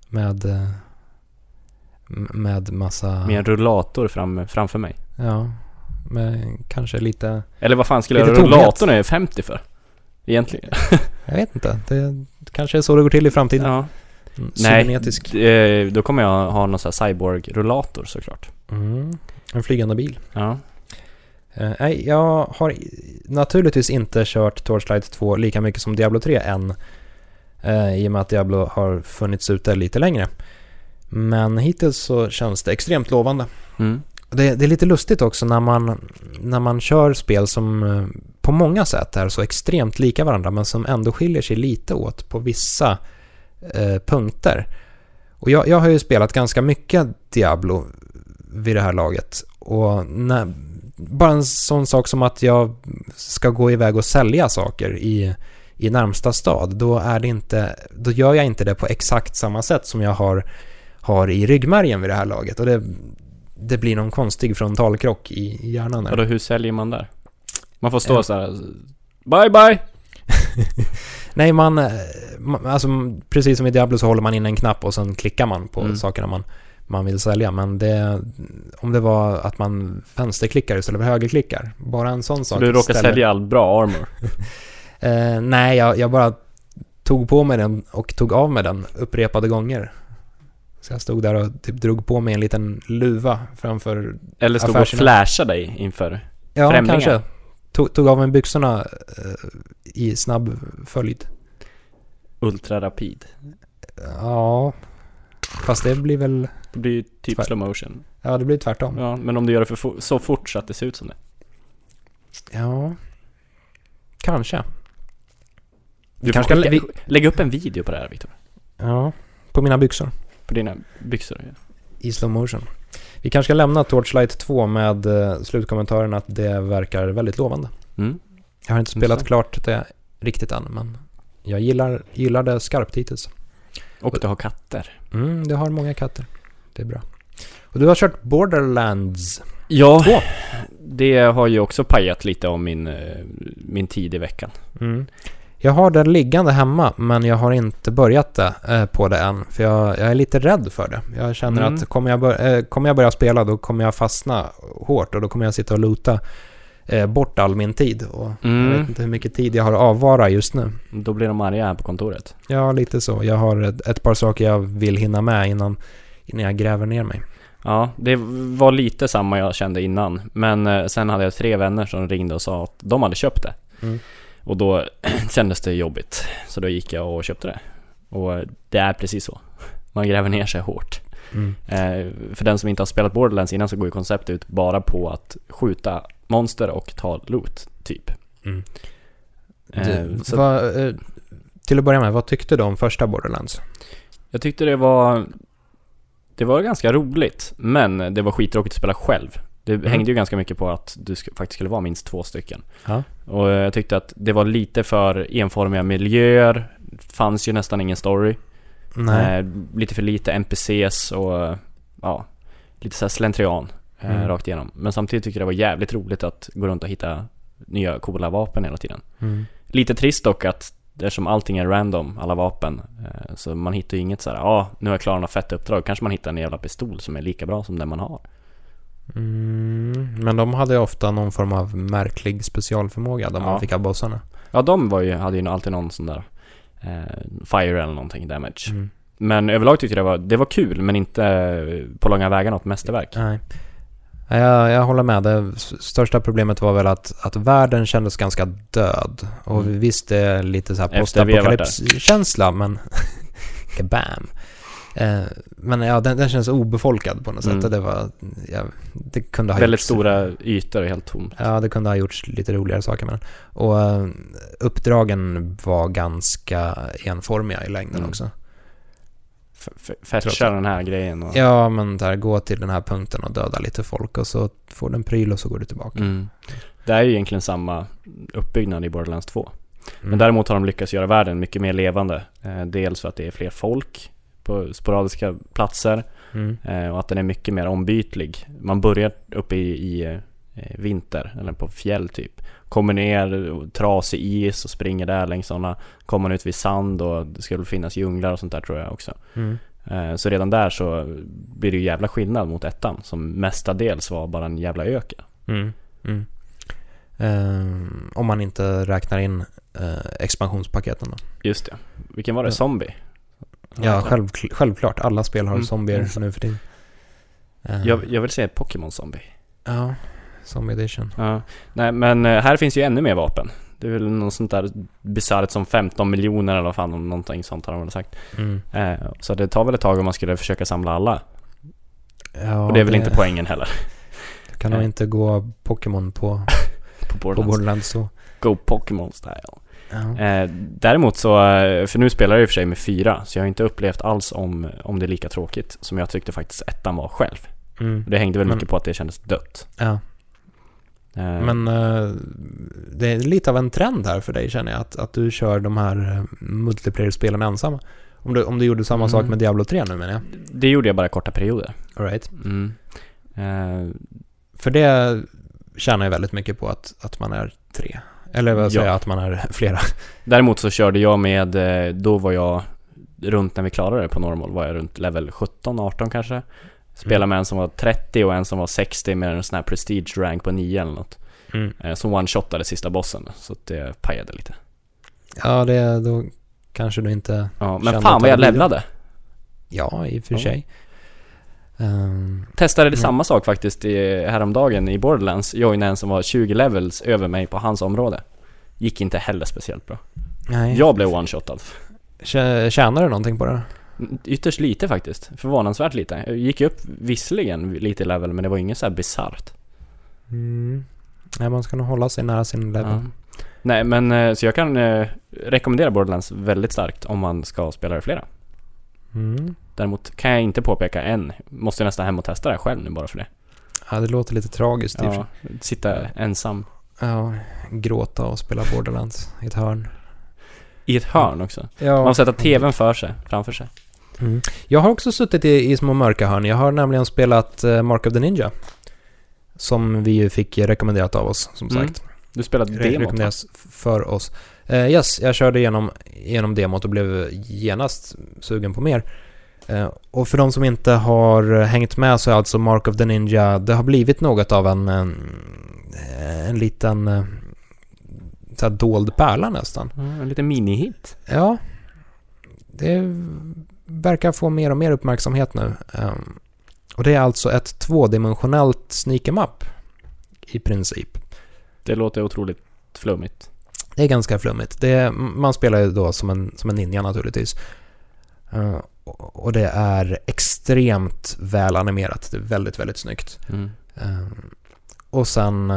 Med, eh, med massa... Med en rullator fram, framför mig Ja. Med kanske lite... Eller vad fan skulle jag rullatorn är 50 för? Egentligen Jag vet inte. Det kanske är så det går till i framtiden. Ja Mm, Nej, eh, då kommer jag ha någon sån här cyborg-rullator såklart Mm. En flygande bil. Ja Nej, jag har naturligtvis inte kört Torchlight 2 lika mycket som Diablo 3 än. eh, I och med att Diablo har funnits ute lite längre. Men hittills så känns det extremt lovande. mm. Det, det är lite lustigt också när man, när man kör spel som eh, på många sätt är så extremt lika varandra men som ändå skiljer sig lite åt på vissa eh, punkter. Och jag, jag har ju spelat ganska mycket Diablo vid det här laget. Och när, bara en sån sak som att jag ska gå iväg och sälja saker i, i närmsta stad, då, är det inte, då gör jag inte det på exakt samma sätt som jag har, har i ryggmärgen vid det här laget. Och det, det blir någon konstig frontalkrock i, i hjärnan. där. Och då hur säljer man där? Man får stå Ja. så här. Bye bye! Nej, man, eh, man, alltså precis som i Diablo så håller man in en knapp och sen klickar man på Mm. sakerna man, man vill sälja. Men det, om det var att man vänsterklickar istället för högerklickar, bara en sån Så sak. du råkar ställer- sälja all bra armor Eh, nej, jag, jag bara tog på mig den och tog av mig den upprepade gånger. Så jag stod där och typ drog på mig en liten luva framför... Eller stod och Affärerna. flashade dig inför Ja, Främlingar. kanske. Tog, tog av mig byxorna eh, i snabb följd. ultrarapid Ja, fast det blir väl... Det blir typ Tvär- slow motion Ja, det blir tvärtom. Ja, men om du gör det för fo- så fort så att det ser ut som det Ja, kanske. Du kanske ska skicka, lä- lägga upp en video på det här Viktor Ja, på mina byxor På dina byxor ja. i slow motion. Vi kanske ska lämna Torchlight 2 med eh, slutkommentaren att det verkar väldigt lovande. mm. Jag har inte spelat Intressant. klart det riktigt än, men jag gillar, gillar det skarpt hittills. Och du har katter Mm, det har många katter. Det är bra. Och du har kört Borderlands. Ja, Två. det har ju också pajat lite om min, eh, min tid i veckan Mm. Jag har det liggande hemma, men jag har inte börjat det, eh, på det än. För jag, jag är lite rädd för det. Jag känner Mm. att kommer jag, bör, eh, kommer jag börja spela, då kommer jag fastna hårt och då kommer jag sitta och luta eh, bort all min tid. Och Jag Mm. vet inte hur mycket tid jag har att avvara just nu. Då blir de arga här på kontoret Ja, lite så. Jag har ett, ett par saker jag vill hinna med innan, innan jag gräver ner mig. Ja, det var lite samma jag kände innan Men eh, sen hade jag tre vänner som ringde och sa att de hade köpt det Mm. Och då kändes det jobbigt Så då gick jag och köpte det Och det är precis så Man gräver ner sig hårt Mm. Eh, för den som inte har spelat Borderlands innan så går ju konceptet ut bara på att skjuta monster och ta loot, typ. Mm. Eh, Du, så vad, eh, till att börja med, vad tyckte du om första Borderlands? jag tyckte det var... Det var ganska roligt, men det var skittråkigt att spela själv. Det Mm. hängde ju ganska mycket på att du sk- faktiskt skulle vara minst två stycken. Ja. Och jag tyckte att det var lite för enformiga miljöer. Fanns ju nästan ingen story. Nej. Eh, lite för lite NPCs och ja, lite såhär slentrian eh, Mm. rakt igenom. Men samtidigt tycker jag det var jävligt roligt att gå runt och hitta nya coola vapen hela tiden. Mm. Lite trist dock att eftersom allting är random, alla vapen, eh, så man hittar ju inget såhär, ja ah, nu har jag klarat något fett uppdrag, kanske man hittar en jävla pistol som är lika bra som den man har. Mm, men de hade ju ofta någon form av märklig specialförmåga där Ja. man fick av bossarna. Ja, de var ju, hade ju alltid någon sån där eh, fire eller någonting damage. Mm. Men överlag tyckte jag det var, det var kul, men inte eh, på långa vägar något mästerverk. Nej. Jag, jag håller med. Det största problemet var väl att, att världen kändes ganska död. Och Mm. visst, det är lite så här postapokalypskänsla, men... Kabam! Eh, men ja, den, den känns obefolkad på något sätt. Mm. Och det var... Ja, det kunde ha Väldigt gjorts, stora ytor och helt tomt. Ja, det kunde ha gjorts lite roligare saker med den. Och eh, uppdragen var ganska enformiga i längden Mm. också. Fetcha den här grejen och... Ja, men där, gå till den här punkten och döda lite folk och så får du en pryl och så går du tillbaka. Mm. Det är ju egentligen samma uppbyggnad i Borderlands 2. Mm. Men däremot har de lyckats göra världen mycket mer levande. Eh, dels för att det är fler folk på sporadiska platser Mm. eh, och att den är mycket mer ombytlig. Man börjar uppe i, i eh, vinter, eller på fjäll typ. Kommer ner, trasig is och springer där längs sådana. Kommer man ut vid sand och det ska väl finnas djunglar och sånt där tror jag också. Mm. Eh, Så redan där så blir det ju jävla skillnad mot ettan som mestadels var bara en jävla öken. Mm. Mm. Ehm, om man inte räknar in eh, expansionspaketen då. Just det. Vilken var det? Zombie? Ja, själv, självklart. Alla spel har Mm. zombier Mm. nu för tiden. Ehm, Jag, jag vill säga Pokémon Zombie. Ja, Zombie Edition. Ja. Nej men eh, här finns ju ännu mer vapen. Det är väl något sånt där bisarrt som 15 miljoner eller vad fan, om någonting sånt har de väl sagt. Mm. Eh, Så det tar väl ett tag om man skulle försöka samla alla. Ja, Och det är väl inte poängen heller. Det kan nog Nej. inte gå Pokémon på, På på Borderlands. Borderlands så. Go Pokémon style. Ja. Eh, däremot så, eh, för nu spelar jag i och för sig med fyra, så jag har inte upplevt alls om, om det är lika tråkigt som jag tyckte faktiskt ettan var själv. Mm. Det hängde väl mycket på att det kändes dött. ja. Eh, Men eh, det är lite av en trend här för dig känner jag, att, att du kör de här eh, multiplayer-spelen ensam. Om du, om du gjorde samma Mm. sak med Diablo 3 nu menar jag. Det gjorde jag bara korta perioder. All right. Mm. Eh, För det tjänar ju väldigt mycket på att, att man är tre. Eller vad säger Ja. jag, att man är flera. Däremot så körde jag med, eh, då var jag runt när vi klarade det på normal, var jag runt level 17, 18 kanske. Spelade Mm. med en som var 30 och en som var 60 med en sån här prestige rank på 9 eller något. Mm. Eh, Som one-shotade sista bossen, så att det pajade lite. Ja, det, då kanske du inte... Ja, men fan vad jag levlade! Ja, i och för Ja. sig. Ehm, Testade det Mm. samma sak faktiskt i, häromdagen i Borderlands. Joina en som var 20 levels över mig på hans område. Gick inte heller speciellt bra. nej. Jag blev one-shotad. Tjä- Tjänar du någonting på det? Ytterst lite faktiskt. Förvånansvärt lite. Jag gick upp visserligen lite i level, men det var inget så här bisarrt. Mm. Nej, man ska nog hålla sig nära sin level. Ja. Nej, men eh, så jag kan eh, rekommendera Borderlands väldigt starkt om man ska spela det flera. Mm. Däremot kan jag inte påpeka än. Måste nästan hem och testa det själv nu bara för det. Ja, det låter lite tragiskt Ja, sitta ensam. Ja, gråta och spela Borderlands i ett hörn. I ett hörn också. Ja, Man får sätta TVn för sig, framför sig. Mm. Jag har också suttit i, i små mörka hörn. Jag har nämligen spelat eh, Mark of the Ninja. Som vi ju fick rekommenderat av oss, som Mm. sagt. Du spelade Re- demot va? rekommenderas för oss. Eh, yes, jag körde igenom, igenom demot och blev genast sugen på mer. Eh, och för de som inte har hängt med så är alltså Mark of the Ninja, det har blivit något av en, en, en liten så här dold pärla nästan. Ja, en liten minihit. Ja, det verkar få mer och mer uppmärksamhet nu. Ehm, och det är alltså ett tvådimensionellt sneak em up i princip. Det låter otroligt flummigt. Det är ganska flummigt. Är, man spelar ju då som en, som en ninja naturligtvis. Eh, och det är extremt väl animerat. Det är väldigt, väldigt snyggt. Mm. Ehm, och sen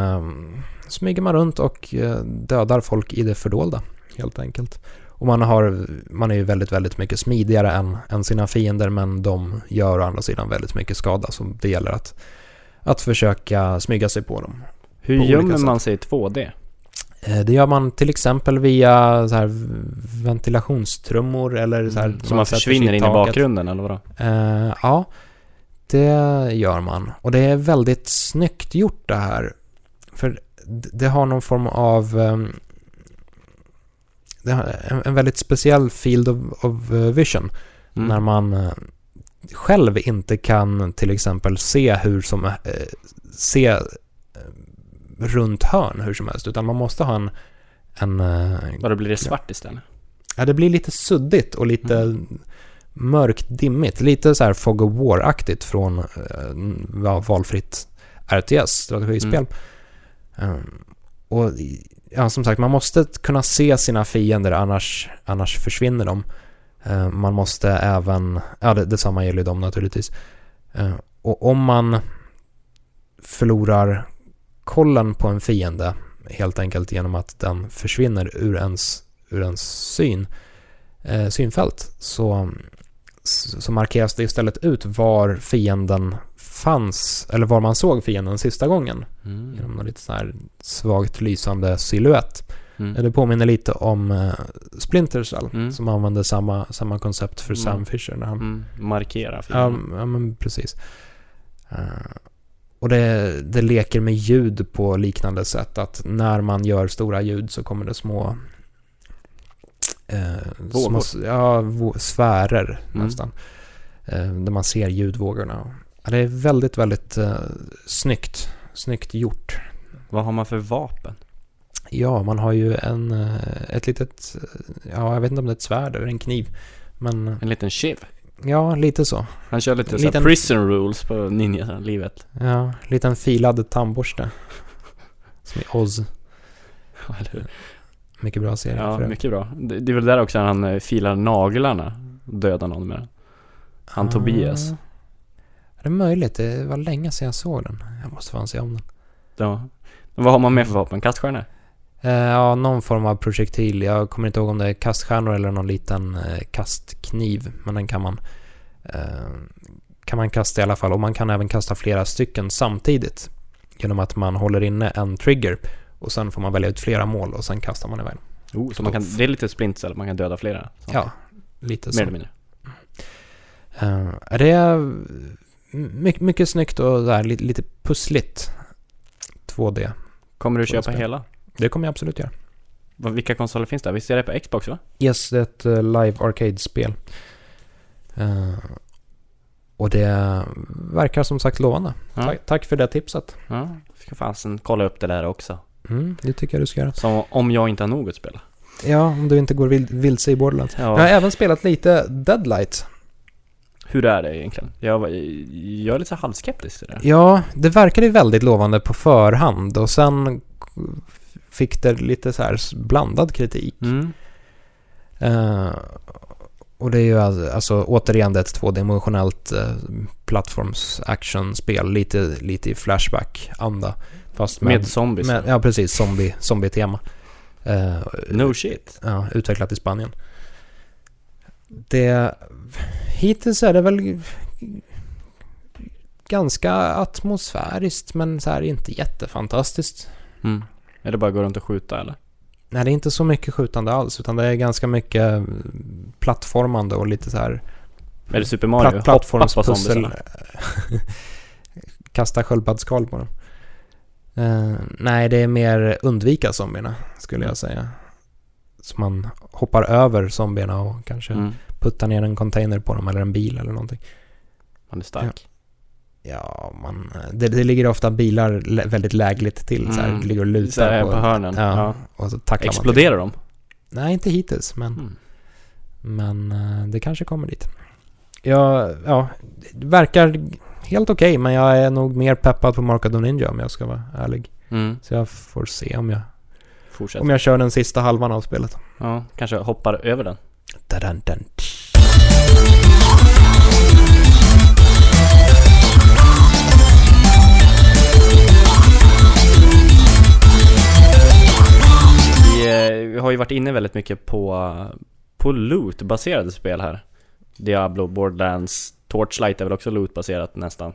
smyger man runt och eh, dödar folk i det fördolda, helt enkelt. Och man, har, man är ju väldigt, väldigt mycket smidigare än, än sina fiender, men de gör å andra sidan väldigt mycket skada, så det gäller att, att försöka smyga sig på dem. Hur På gömmer man sig i 2D? Eh, Det gör man till exempel via så här ventilationstrummor eller så här... Mm. Så man försvinner in i bakgrunden eller vadå? Eh, ja, det gör man. Och det är väldigt snyggt gjort det här. För det har någon form av... ehm, det har en, väldigt speciell field of, of eh, vision. Mm. När man eh, själv inte kan till exempel se hur som... eh, se runt hörn hur som helst. Utan man måste ha en... en Bara blir det svart istället? Ja, det blir lite suddigt och lite Mm. mörkt, dimmigt. Lite så här Fog of War-aktigt från valfritt RTS, strategispel. Mm. Um, och ja, som sagt, man måste kunna se sina fiender, annars, annars försvinner de. Eh, man måste även, ja det, detsamma gäller ju dem naturligtvis. Eh, och om man förlorar kollen på en fiende, helt enkelt genom att den försvinner ur ens, ur ens syn, eh, synfält, så, så markeras det istället ut var fienden fanns, eller var man såg fienden sista gången. Mm. Genom någon lite så här svagt lysande silhuett. Mm. Det påminner lite om uh, Splinter Cell, Mm. som använde samma, samma koncept för Mm. Sam Fisher när han Mm. Markera Ja, fienden. ja men precis. Eh, och det, det leker med ljud på liknande sätt. Att när man gör stora ljud så kommer det små... Uh, Vågor. Små, ja, sfärer Mm. nästan. Eh, där man ser ljudvågorna. Ja, det är väldigt, väldigt uh, snyggt. Snyggt gjort. Vad har man för vapen? Ja, man har ju en, eh, ett litet... Ja, jag vet inte om det är ett svärd eller en kniv. Men En liten chiv. ja, lite så. Han kör lite liten- prison rules på ninja-livet. Ja, liten filad tandborste. Som i Oz. Eller hur? Mycket bra serie. Ja, mycket bra. Det, det är väl där också han eh, filar naglarna dödar någon med den. Han Tobias. Är det möjligt? Det var länge sedan jag såg den. Jag måste fan se om den. Ja. Vad har man mer för vapen? Kaststjärnor? Eh, ja, någon form av projektil. Jag kommer inte ihåg om det är kaststjärnor eller någon liten eh, kastkniv. Men den kan man, eh, kan man kasta i alla fall. Och man kan även kasta flera stycken samtidigt. Genom att man håller inne en trigger. Och sen får man välja ut flera mål och sen kastar man iväg. Oh, så man kan, det är lite splintsel, man kan döda flera. Så. Ja, lite Mer så. eller mindre. Uh, det mycket, mycket snyggt och där, lite, lite pussligt. 2D. Kommer du Får jag köpa spela? hela? Det kommer jag absolut göra. Vilka konsoler finns det? Visst är det på Xbox va? Yes, det är ett eh, live arcade-spel. Eh, och det verkar som sagt lovande. Ja. Tack, tack för det tipset. ja. Ska fasen kolla upp det där också. Mm, det tycker jag du ska göra. Som om jag inte har nog att spela. Ja, om du inte går vilse i Borderlands. Ja. Jag har även spelat lite Deadlight. Hur är det egentligen? Jag, jag är lite så halvskeptisk till det. Ja, det verkade ju väldigt lovande på förhand och sen fick det lite så här blandad kritik. Mm. Eh, och det är ju alltså, alltså återigen ett tvådimensionellt uh, plattforms actionspel lite, lite i Flashback-anda. Fast med, Med zombies. med, ja precis, zombie, zombie-tema. Eh, No shit. ja, utvecklat i Spanien. Det, hittills är det väl ganska atmosfäriskt men så här inte jättefantastiskt. Mm. Är det bara att gå runt och skjuta eller? Nej, det är inte så mycket skjutande alls utan det är ganska mycket plattformande och lite så här Är det Super Mario? Platt, plattformspussel. Kasta sköldpaddsskal på dem. Eh, nej, det är mer undvika zombierna skulle jag säga. Så man hoppar över zombierna och kanske Mm. Puttar ner en container på dem eller en bil eller någonting. Man är stark. Ja, man, det, det ligger ofta bilar lä- väldigt lägligt till. Så här, Mm. ligger och lutar Så här på, på hörnen. Ja, Ja. och så tacklar man. Exploderar de? Nej, inte hittills, men, Mm. men eh, det kanske kommer dit. Ja, ja det verkar helt okej, men jag är nog mer peppad på Mark of the Ninja om jag ska vara ärlig. Mm. Så jag får se om jag, Fortsätt. om jag kör den sista halvan av spelet. Ja, kanske hoppar över den. Dun, Vi, eh, vi har ju varit inne väldigt mycket på, på loot-baserade spel här. Diablo, Borderlands, Torchlight är väl också loot-baserat nästan?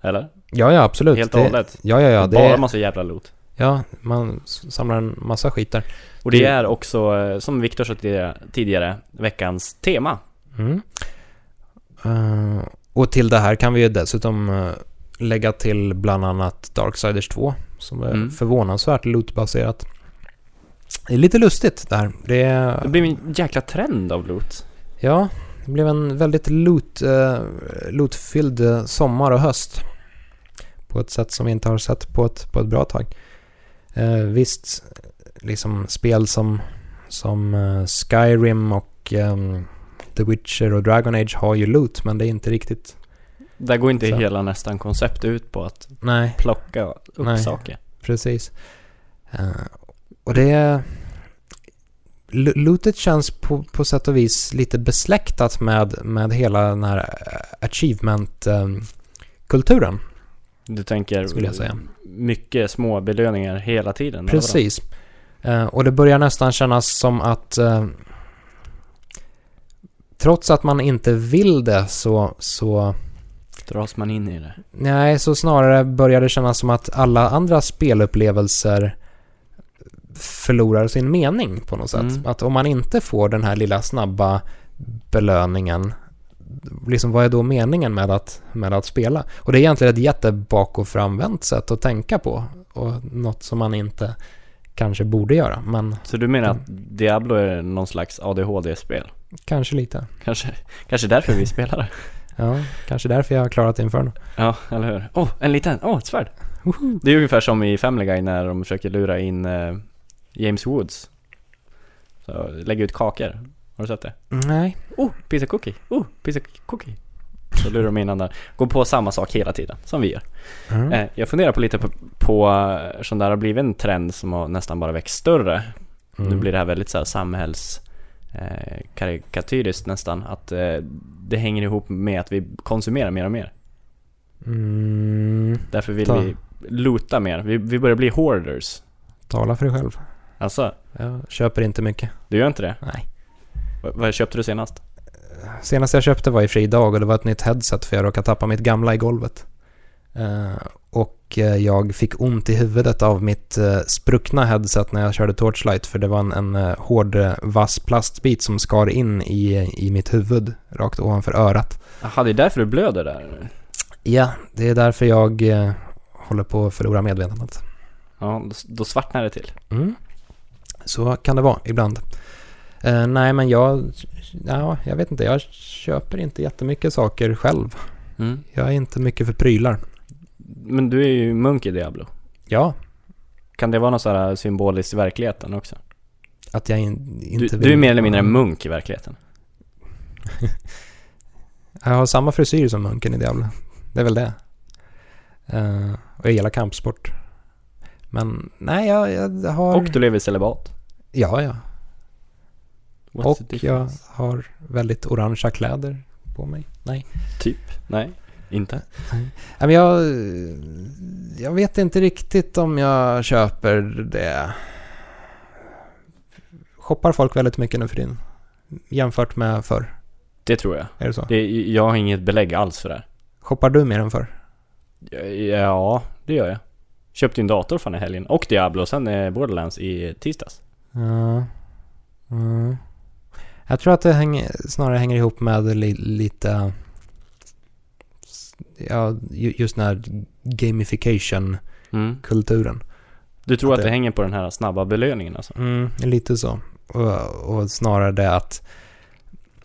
Eller? Ja, ja, absolut. Helt och hållet? Ja, ja, ja. Det Bara är, massa jävla loot. ja, man samlar en massa skit där. Och det är också, eh, som Viktor sa tidigare, veckans tema. Mm. Eh, och till det här kan vi ju dessutom eh, lägga till bland annat Darksiders 2 som är Mm. förvånansvärt lootbaserat. Det är lite lustigt där. Det, är, Det blir en jäkla trend av loot. ja, det blev en väldigt loot, uh, lootfylld sommar och höst. På ett sätt som vi inte har sett på ett, på ett bra tag. Eh, visst, liksom spel som, som Skyrim och ehm, The Witcher och Dragon Age har ju loot, men det är inte riktigt... Där går inte Så. hela nästan koncept ut på att Nej, plocka upp Nej. saker. precis. Eh, och det... Lootet känns på, på sätt och vis lite besläktat med, med hela den här eh, achievement-kulturen. Du tänker Skulle jag säga. mycket små belöningar hela tiden? Precis. Eh, och det börjar nästan kännas som att trots att man inte vill det så, så Dras man in i det? Nej, så snarare börjar det kännas som att alla andra spelupplevelser förlorar sin mening på något sätt. Mm. Att om man inte får den här lilla snabba belöningen, liksom vad är då meningen med att, med att spela? Och det är egentligen ett jättebak och framvänt sätt att tänka på och något som man inte kanske borde göra, men Så du menar att Diablo är någon slags ADHD-spel? kanske lite. Kanske, kanske därför vi spelar det? Ja, kanske därför jag har klarat Inferno. Ja, eller hur? Åh, oh, en liten! Åh, oh, ett svärd! Det är ungefär som i Family Guy när de försöker lura in eh, James Woods. Så lägga ut kakor. Har du sett det? Nej. Oh, pizza cookie! Oh, pizza cookie! Så lurar de in andra. Går på samma sak hela tiden, som vi gör. Mm. Eh, jag funderar på lite på, på eh, som det har blivit en trend som har nästan bara växt större. Nu Mm. blir det här väldigt så här samhälls eh, karikatyriskt nästan. Att eh, det hänger ihop med att vi konsumerar mer och mer. Mm. Därför vill Ta. vi loota mer. Vi, vi börjar bli hoarders. Tala för dig själv. Alltså, Jag köper inte mycket. du gör inte det? Nej. V- vad köpte du senast? Senast jag köpte var i fri dag och det var ett nytt headset för jag råkade tappa mitt gamla i golvet. Eh, och eh, jag fick ont i huvudet av mitt eh, spruckna headset när jag körde Torchlight för det var en, en hård vass plastbit som skar in i, i mitt huvud rakt ovanför örat. Jaha, det är därför du blöder där? Ja, det är därför jag håller på att förlora medvetandet. Ja, då, då svartnar det till. Mm. Så kan det vara ibland. Eh, nej, men jag, ja, jag vet inte, jag köper inte jättemycket saker själv. Mm. Jag är inte mycket för prylar. Men du är ju munk i Diablo. Ja, Kan det vara något sådär symboliskt i verkligheten också? att jag in, Du, inte du är mer eller mindre en munk i verkligheten. Jag har samma frisyr som munken i Diablo. Det är väl det. Eh, och jag gillar kampsport. Men nej, jag, jag har... Och du lever i celibat. Ja, ja. What's och jag har väldigt orangea kläder på mig. Nej. Typ? Nej, inte? Nej, men jag, jag vet inte riktigt om jag köper det. Shoppar folk väldigt mycket nu för tiden? Jämfört med förr? Det tror jag. Är det så? Det, jag har inget belägg alls för det här. Shoppar du mer än förr? Ja, det gör jag. Köpte en dator fan i helgen. Och Diablo och sen eh, Borderlands i tisdags. Ja. Mm. Jag tror att det hänger, snarare hänger ihop med li, lite... Ja, ju- just den här gamification-kulturen. Mm. Du tror Att att det det- hänger på den här snabba belöningen alltså? Mm, lite så. Och, och snarare det att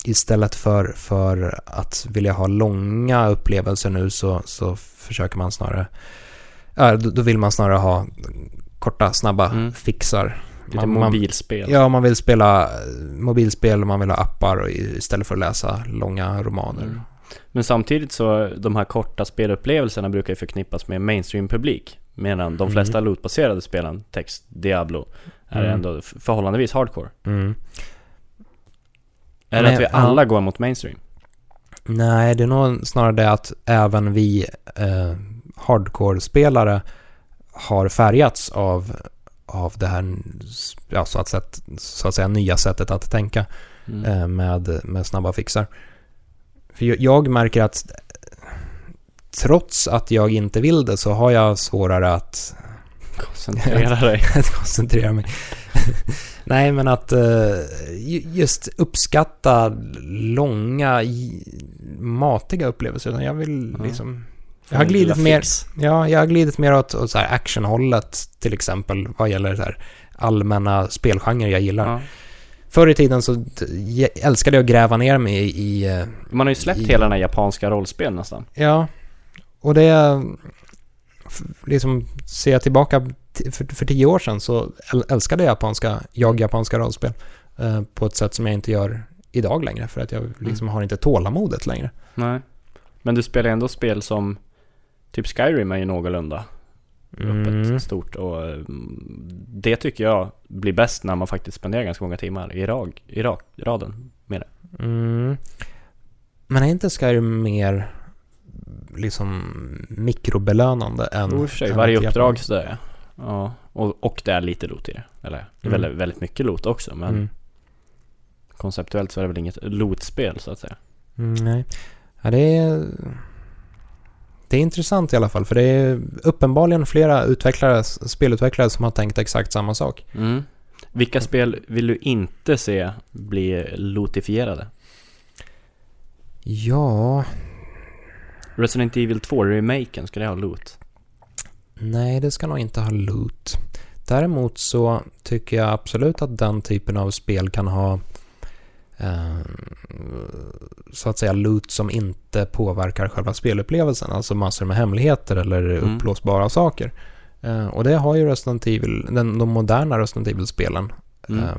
istället för, för att vilja ha långa upplevelser nu så, så försöker man snarare... Ja, då, då vill man snarare ha korta, snabba Mm. fixar. Lite Man- mobilspel. Ja, man vill spela mobilspel och man vill ha appar istället för att läsa långa romaner. Mm. Men samtidigt så, de här korta spelupplevelserna brukar ju förknippas med mainstream-publik. Medan de Mm. flesta lootbaserade spelen, text, Diablo, är Mm. ändå förhållandevis hardcore. Mm. Är det att vi ja. alla går mot mainstream? Nej, det är nog snarare det att även vi eh, hardcore-spelare har färgats av, av det här ja, så, att sätt, så att säga nya sättet att tänka Mm. eh, med, med snabba fixar. För jag, jag märker att trots att jag inte vill det så har jag svårare att Koncentrera dig. att koncentrera mig. Nej, men att eh, ju- just uppskatta långa, matiga upplevelser. Jag vill liksom... Jag har glidit mer, fix. ja, jag har glidit mer åt, åt så här actionhållet till exempel vad gäller så här allmänna spelgenrer jag gillar. Ja. Förr i tiden så älskade jag att gräva ner mig i, i eh, Man har ju släppt I- hela den här japanska rollspel nästan. Ja, och det... Liksom, ser jag tillbaka för, för tio år sedan så äl- älskade jag japanska, jag japanska rollspel eh, på ett sätt som jag inte gör idag längre för att jag liksom har inte tålamodet längre. Nej. Men du spelar ändå spel som Typ Skyrim är ju någorlunda öppet, Mm. stort och mm, det tycker jag blir bäst när man faktiskt spenderar ganska många timmar i, rag, i rak, raden med det. Mm. Men är inte Skyrim mer liksom mikrobelönande än... Jo, för sig, än varje uppdrag sådär ja. ja. Och, och det är lite loot i det. Eller det är Mm. väldigt, väldigt mycket loot också men Mm. konceptuellt så är det väl inget loot-spel så att säga. Mm, nej. Ja, det är... Det är intressant i alla fall, för det är uppenbarligen flera utvecklare, spelutvecklare som har tänkt exakt samma sak. Mm. Vilka spel vill du inte se bli lootifierade? Ja... Resident Evil 2-remaken, ska det ha loot? Nej, det ska nog inte ha loot. Däremot så tycker jag absolut att den typen av spel kan ha så att säga loot som inte påverkar själva spelupplevelsen. Alltså massor med hemligheter eller Mm. upplåsbara saker. Eh, och det har ju Resident Evil, den, de moderna Resident Evil-spelen Mm. eh,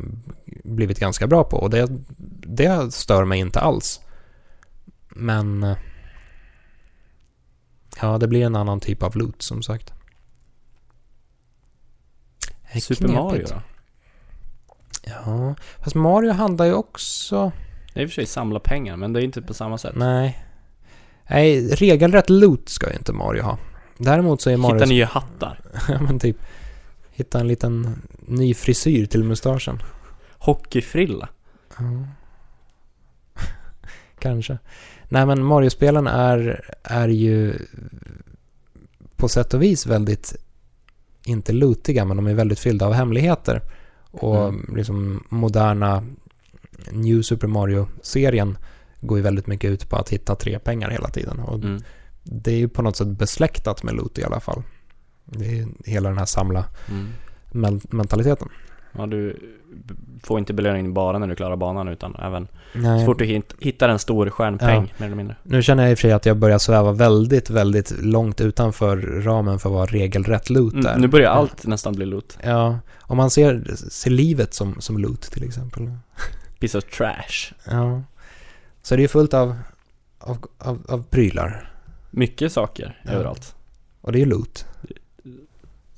blivit ganska bra på. Och det, det stör mig inte alls. Men eh, ja, det blir en annan typ av loot som sagt. Super Mario då? Ja, fast Mario handlar ju också... Det är i och för sig samla pengar, men det är inte på samma sätt. Nej. Nej, regelrätt loot ska ju inte Mario ha. Däremot så är Mario... Hitta nya hattar. ja, men typ... Hitta en liten ny frisyr till mustaschen. Hockeyfrilla. Ja. Kanske. Nej men Mario-spelen är, är ju på sätt och vis väldigt, inte lootiga, men de är väldigt fyllda av hemligheter. Och Mm. liksom moderna New Super Mario-serien går ju väldigt mycket ut på att hitta tre pengar hela tiden. Och Mm. det är ju på något sätt besläktat med loot i alla fall. Det är hela den här samla Mm. men- mentaliteten. Ja, du får inte belöning bara när du klarar banan utan även Nej. så fort du hit, hittar en stor stjärnpeng mer eller mindre. Nu känner jag i och för sig att jag börjar sväva väldigt, väldigt långt utanför ramen för vad regelrätt loot är. Mm, nu börjar allt nästan bli loot. Ja, om man ser, ser livet som, som loot till exempel. Piece of trash. Ja. Så det är fullt av, av, av, av prylar. Mycket saker Ja. överallt. Och det är ju loot.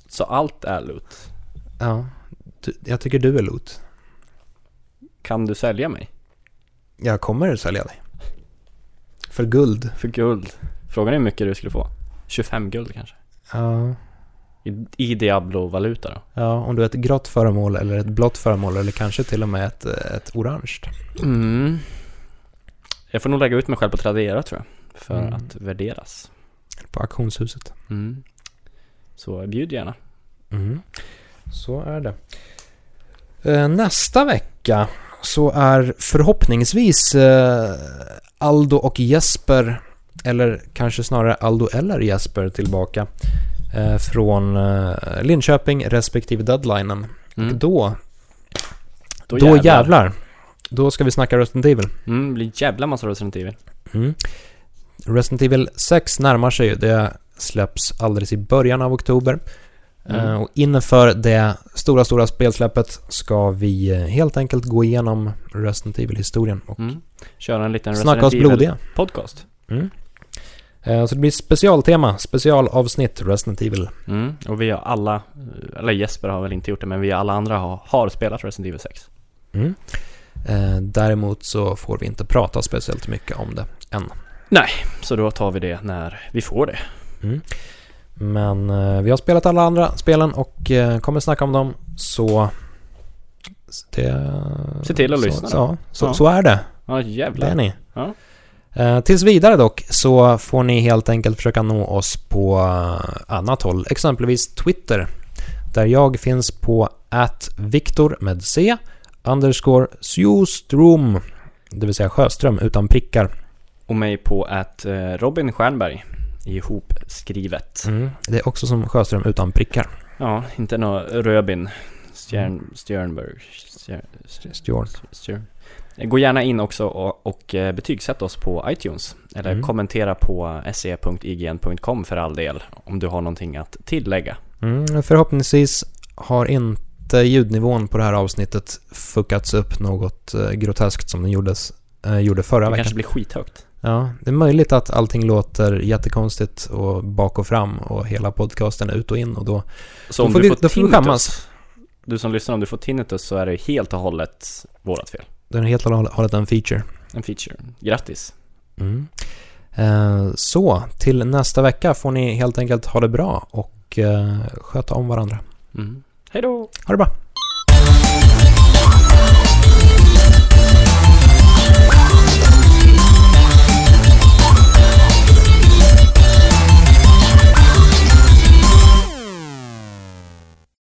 Så allt är loot. Ja. Jag tycker du är loot. Kan du sälja mig? Jag kommer sälja dig. För guld. För guld? Frågan är hur mycket du skulle få. 25 guld kanske? Ja. I, i Diablo-valuta då? Ja, om du är ett grått föremål eller ett blått föremål eller kanske till och med ett, ett orange. Mm. Jag får nog lägga ut mig själv på Tradera tror jag. För Mm. att värderas. På auktionshuset. Mm. Så bjud gärna. Mm. Så är det. Eh, Nästa vecka så är förhoppningsvis eh, Aldo och Jesper, eller kanske snarare Aldo eller Jesper tillbaka eh, från Linköping respektive deadlinen. Mm. Och då, Då, då jävlar. Då ska vi snacka Resident Evil. Mm, det blir jävla massa Resident Evil. Mm. Resident Evil 6 närmar sig ju. Det släpps alldeles i början av oktober. Mm. Eh, Och inför det stora, stora spelsläppet ska vi eh, helt enkelt gå igenom Resident Evil-historien och Mm. Köra en liten snacka oss blodiga. Podcast. Mm. Eh, Så det blir specialtema, specialavsnitt Resident Evil. Mm. Och vi har alla, eller Jesper har väl inte gjort det, men vi alla andra har, har spelat Resident Evil 6. Mm. Däremot så får vi inte prata speciellt mycket om det än. Så då tar vi det när vi får det. Mm. Men eh, vi har spelat alla andra spelen och eh, kommer snacka om dem så... Det, Se till att så, lyssna då. Så, så, Ja. så är det. Ja Det är jävlar. ni. Ja. Eh, tills vidare dock så får ni helt enkelt försöka nå oss på eh, annat håll, exempelvis Twitter. Där jag finns på @viktor med C underscore Sjostrom, det vill säga Sjöström utan prickar. Och mig på att Robin Stjernberg ihopskrivet. Mm. Det är också som Sjöström utan prickar. Ja, inte nå Röbin Stjern, Stjernberg. Stjern. Stjern. Gå gärna in också och, och eh, betygsätt oss på iTunes. Eller Mm. kommentera på se.ign.com för all del. Om du har någonting att tillägga. Mm, förhoppningsvis har inte ljudnivån på det här avsnittet fuckats upp något eh, groteskt som den gjordes, eh, gjorde förra Det veckan. kanske blir skithögt. Ja, det är möjligt att allting låter jättekonstigt och bak och fram och hela podcasten ut och in och då... Så Då får du vi- får då får vi skämmas. du som lyssnar, om du får tinnitus så är det helt och hållet vårat fel. Den är helt och hållet en feature. En feature. Grattis. Mm. Eh, så, till nästa vecka får ni helt enkelt ha det bra och eh, sköta om varandra. Mm. Hej då! Ha det bra!